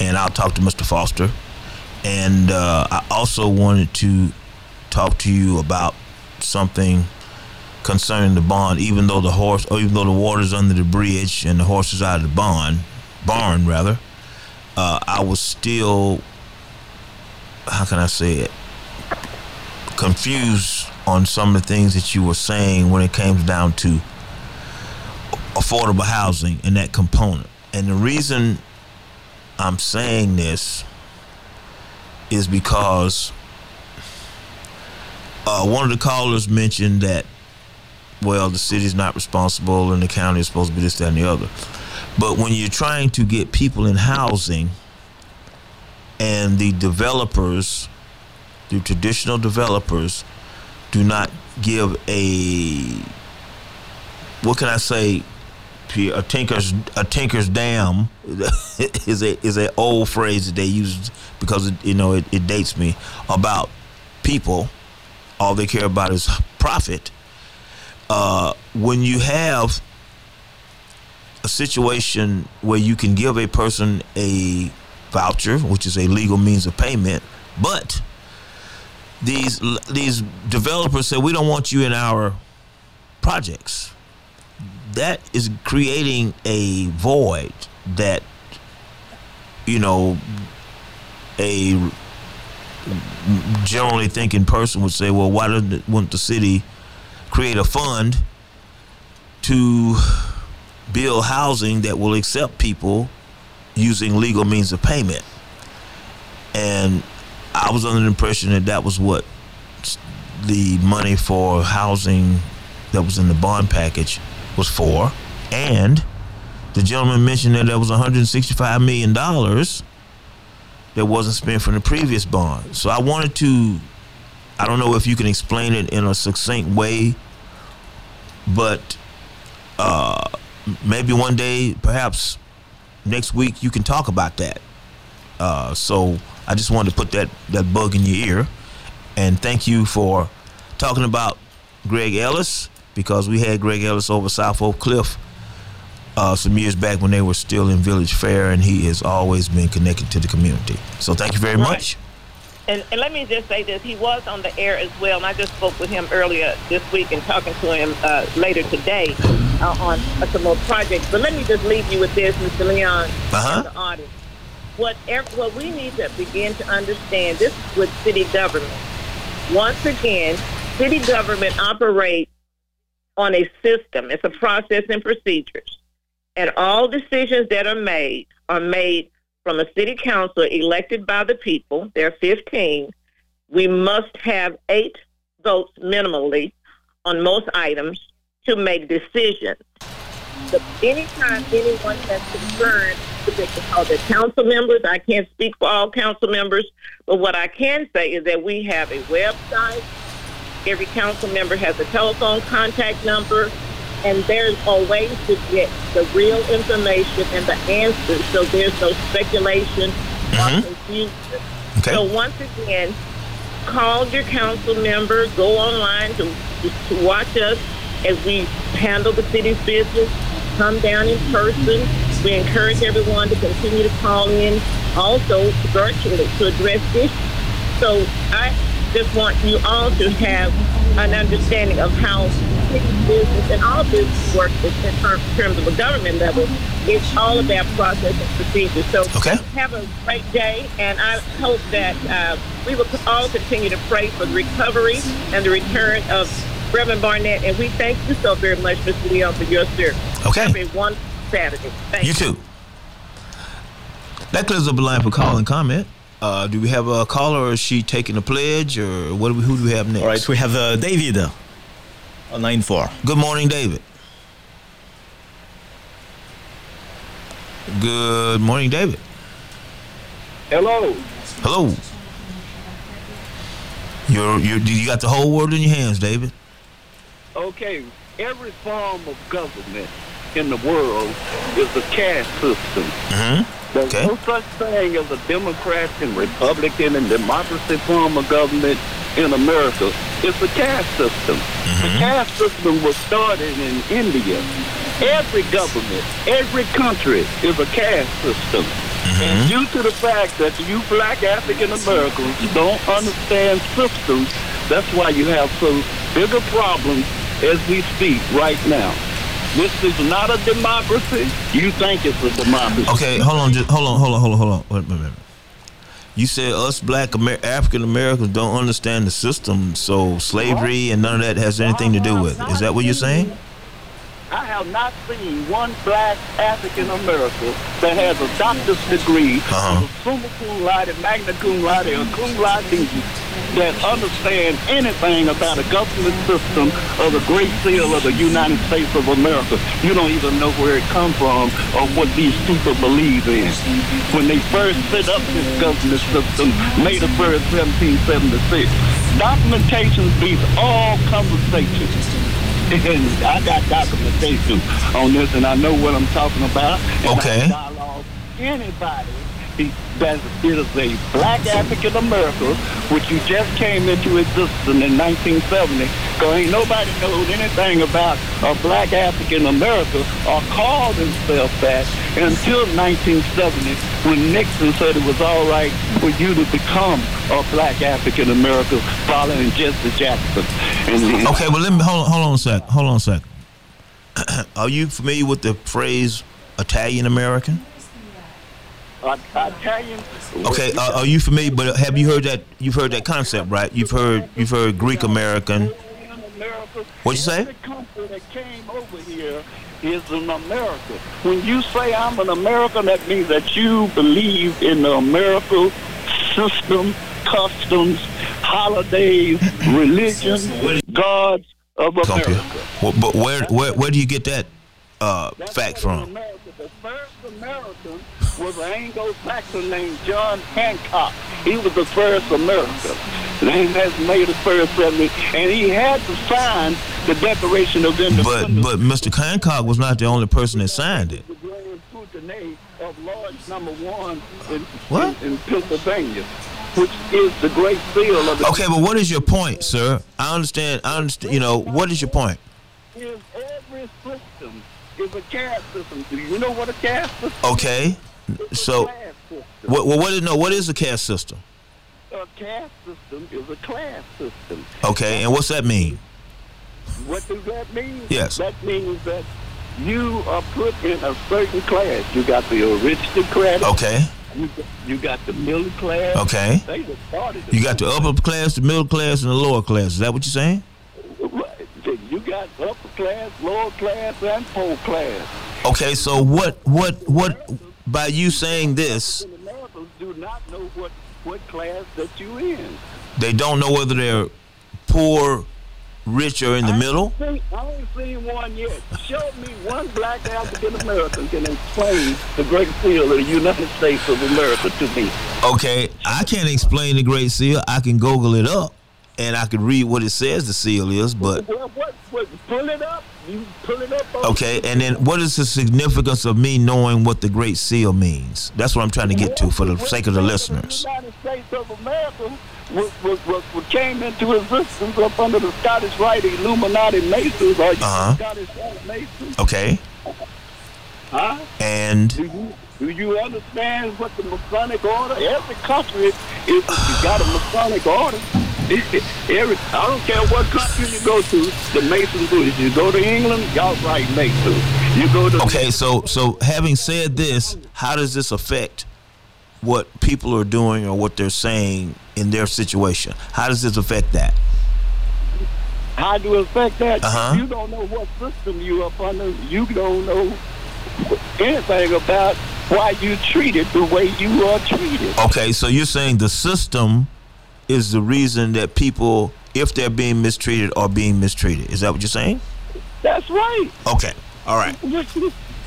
and I'll talk to Mr. Foster. And uh, I also wanted to talk to you about something concerning the bond. Even though the horse, or even though the water's under the bridge and the horse is out of the bond, barn rather, uh, I was still, how can I say it, confused on some of the things that you were saying when it came down to affordable housing and that component. And the reason I'm saying this is because uh, one of the callers mentioned that, well, the city's not responsible and the county is supposed to be this, that, and the other. But when you're trying to get people in housing and the developers, the traditional developers, do not give a, what can I say, a tinker's a tinker's dam [laughs] is a is a old phrase that they use because it, you know it, it dates me about people. All they care about is profit. Uh, when you have a situation where you can give a person a voucher, which is a legal means of payment, but these these developers say we don't want you in our projects that is creating a void that you know a generally thinking person would say, well, why doesn't want the city create a fund to build housing that will accept people using legal means of payment? And I was under the impression that that was what the money for housing that was in the bond package was for, and the gentleman mentioned that there was 165 million dollars that wasn't spent from the previous bond. So I wanted to, I don't know if you can explain it in a succinct way, but uh, maybe one day, perhaps next week, you can talk about that. Uh, so I just wanted to put that that bug in your ear, and thank you for talking about Greg Ellis because we had Greg Ellis over South Oak Cliff uh, some years back when they were still in Village Fair, and he has always been connected to the community. So thank you very right. much. And, and, let me just say this: he was on the air as well, and I just spoke with him earlier this week and talking to him uh, later today uh, on some more projects. But let me just leave you with this, Mr. Leon, uh-huh. the audience. Whatever, what we need to begin to understand this is with city government. Once again, city government operates on a system. It's a process and procedures. And all decisions that are made are made from a city council elected by the people. There are 15. We must have eight votes minimally on most items to make decisions. But anytime anyone has concern with it, call the council members. I can't speak for all council members, but what I can say is that we have a website, Every council member has a telephone contact number, and there's a way to get the real information and the answers so there's no speculation mm-hmm. or confusion. Okay. So once again, call your council member, go online to, to watch us as we handle the city's business, come down in person. We encourage everyone to continue to call in also virtually to address issues. So I just want you all to have an understanding of how business and all business works in terms of a government level. It's all about process and procedure. So okay. have a great day, and I hope that uh, we will all continue to pray for the recovery and the return of Reverend Barnett. And we thank you so very much, Mr. Leon, for your service. Okay. Have a wonderful Saturday. Thank you. You too. That clears up the line for call and comment. Uh, do we have a caller, or is she taking a pledge, or what? Do we, who do we have next? All right, we have uh, David on line four. Good morning, David. Good morning, David. Hello. Hello. You're, you're, you got the whole world in your hands, David. Okay, every form of government in the world is a caste system. Mm-hmm. There's Okay. no such thing as a Democrat and Republican and democracy form of government in America. It's a caste system. The caste system was started in India. Every government, every country is a caste system. And due to the fact that you black African Americans don't understand systems, that's why you have so bigger problems as we speak right now. This is not a democracy. You think it's a democracy. Okay, hold on, just hold on, hold on, hold on, hold on. Wait a minute. You said us black Amer- African Americans don't understand the system, so slavery and none of that has anything to do with it. Is that what you're saying? I have not seen one black African American that has a doctor's degree, Uh-huh. a summa cum laude, magna cum laude, or cum laude, that understand anything about a government system of the Great Seal of the United States of America. You don't even know where it come from or what these people believe in. When they first set up this government system, May the 1st, 1776, documentation beats all conversations. [laughs] I got documentation on this, and I know what I'm talking about. And Okay. Anybody that is a black African American, which you just came into existence in 1970, because ain't nobody knows anything about a black African American or called himself that until 1970 when Nixon said it was all right for you to become a black African American following Jesse Jackson. And Okay, well let me hold hold on a sec. Hold on a sec. [clears throat] Are you familiar with the phrase Italian American? Uh, Italian. Okay, uh, are you familiar? But have you heard that? You've heard that concept, right? You've heard you've heard Greek American. What'd you say? Every country that came over here is an American. When you say I'm an American, that means that you believe in the American system, customs, holidays, religion, gods of America. Well, but where where where do you get that uh, fact from? America. The first American was an Anglo-Saxon named John Hancock. He was the first American. And that's May the first, 70, and he had to sign the Declaration of Independence. But but Mr. Hancock was not the only person that signed it. the Grand Putanet of Lodge Number One in, What? in, in Pennsylvania, which is the Great Seal of the. Okay, but what is your point, sir? I understand. I understand. You know, what is your point? Is every system is a caste system. Do you know what a caste system? Okay, so what? Well, what is no? What is a caste system? A caste system is a class system. Okay, and what's that mean? What does that mean? Yes. That means that you are put in a certain class. You got the aristocratic. Okay, You, you got the middle class. Okay. They were started. you got the upper class, the middle class, and the lower class. Is that what you're saying? You got upper class, lower class, and poor class. Okay, so what? What? What? By you saying this, do not know what, what class that you in. they don't know whether they're poor, rich, or in the middle. I ain't seen one yet. Show me one black African American can explain the Great Seal of the United States of America to me. Okay, I can't explain the Great Seal. I can Google it up, and I can read what it says the seal is. But Well, what, what, pull it up. You pull it up. okay, and then what is the significance of me knowing what the Great Seal means? That's what I'm trying to get to for the sake of the listeners. The United States of America was, was, was, came into existence up under the Scottish Rite Illuminati Masons or Uh-huh. Scottish Rite Masons. Okay, Huh? and Do you, understand what the Masonic order? Every country is you got a Masonic order. Every, I don't care what country you go to, the Masons do it. You go to England, y'all right Masons. You go to okay, so so having said this, how does this affect what people are doing or what they're saying in their situation? How does this affect that? How do it affect that? Uh-huh. You don't know what system you up under. You don't know anything about why you treated the way you are treated. Okay, so you're saying the system is the reason that people, if they're being mistreated, are being mistreated. Is that what you're saying? That's right. Okay. All right.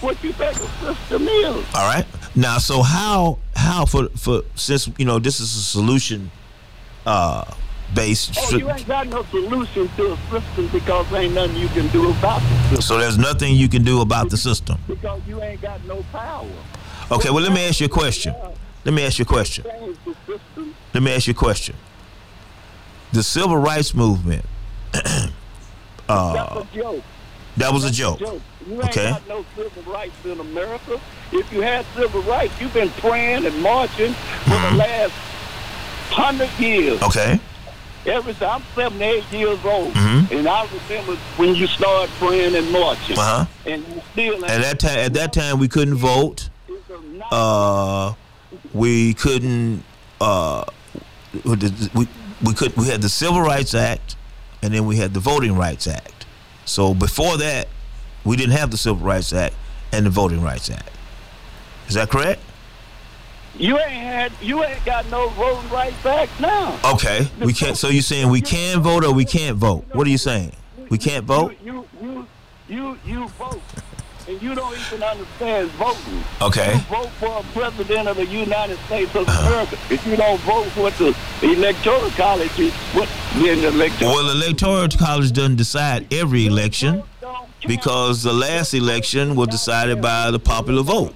What you, think the system is. All right. Now, so how how for for since you know this is a solution uh based. Oh, you ain't got no solution to a system because ain't nothing you can do about the system. So there's nothing you can do about the system. Because you ain't got no power. Okay. Well, let me ask you a question. Let me ask you a question. Let me ask you a question. The civil rights movement. [clears throat] uh, That's a joke. That was a joke. You ain't Okay. got no civil rights in America. If you had civil rights, you've been praying and marching for the last hundred years. Mm-hmm. Okay. Ever since I'm 78 years old, Mhm. and I remember when you started praying and marching, Uh-huh. and you still At that time, at that time, we couldn't vote. Uh, we couldn't. Uh, we we could. We had the Civil Rights Act, and then we had the Voting Rights Act. So before that, we didn't have the Civil Rights Act and the Voting Rights Act. Is that correct? You ain't had, you ain't got no voting rights back now. Okay. We can't. So you're saying we can vote or we can't vote? What are you saying? We can't vote. You, you, you, you vote, and you don't even understand voting. Okay. You vote for a president of the United States of America. If you don't vote for the electoral college, what then the electoral. Well, the electoral college doesn't decide every election because the last election was decided by the popular vote,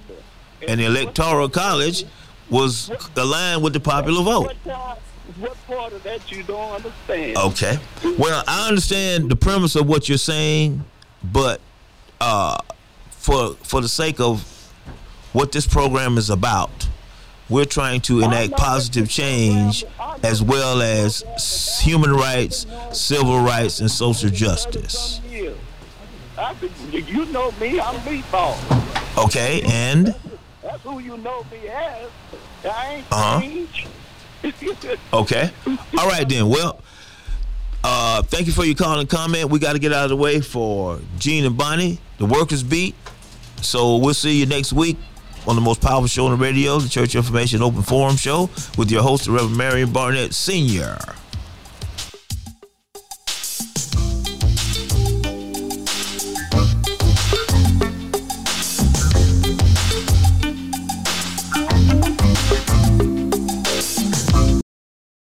and the electoral college was aligned with the popular vote. What part of that you don't understand? Okay. Well, I understand the premise of what you're saying, but uh, for for the sake of what this program is about, we're trying to enact positive change as well as human rights, civil rights, and social justice. You know me, I'm meatball. Okay, and That's who you know me as. I ain't Uh-huh. changed. [laughs] okay, all right then. Well, uh, thank you for your call and comment. We got to get out of the way for Gene and Bonnie, the Workers Beat. So we'll see you next week on the most powerful show on the radio, the Church Information Open Forum Show, with your host, Reverend Marion Barnett Sr.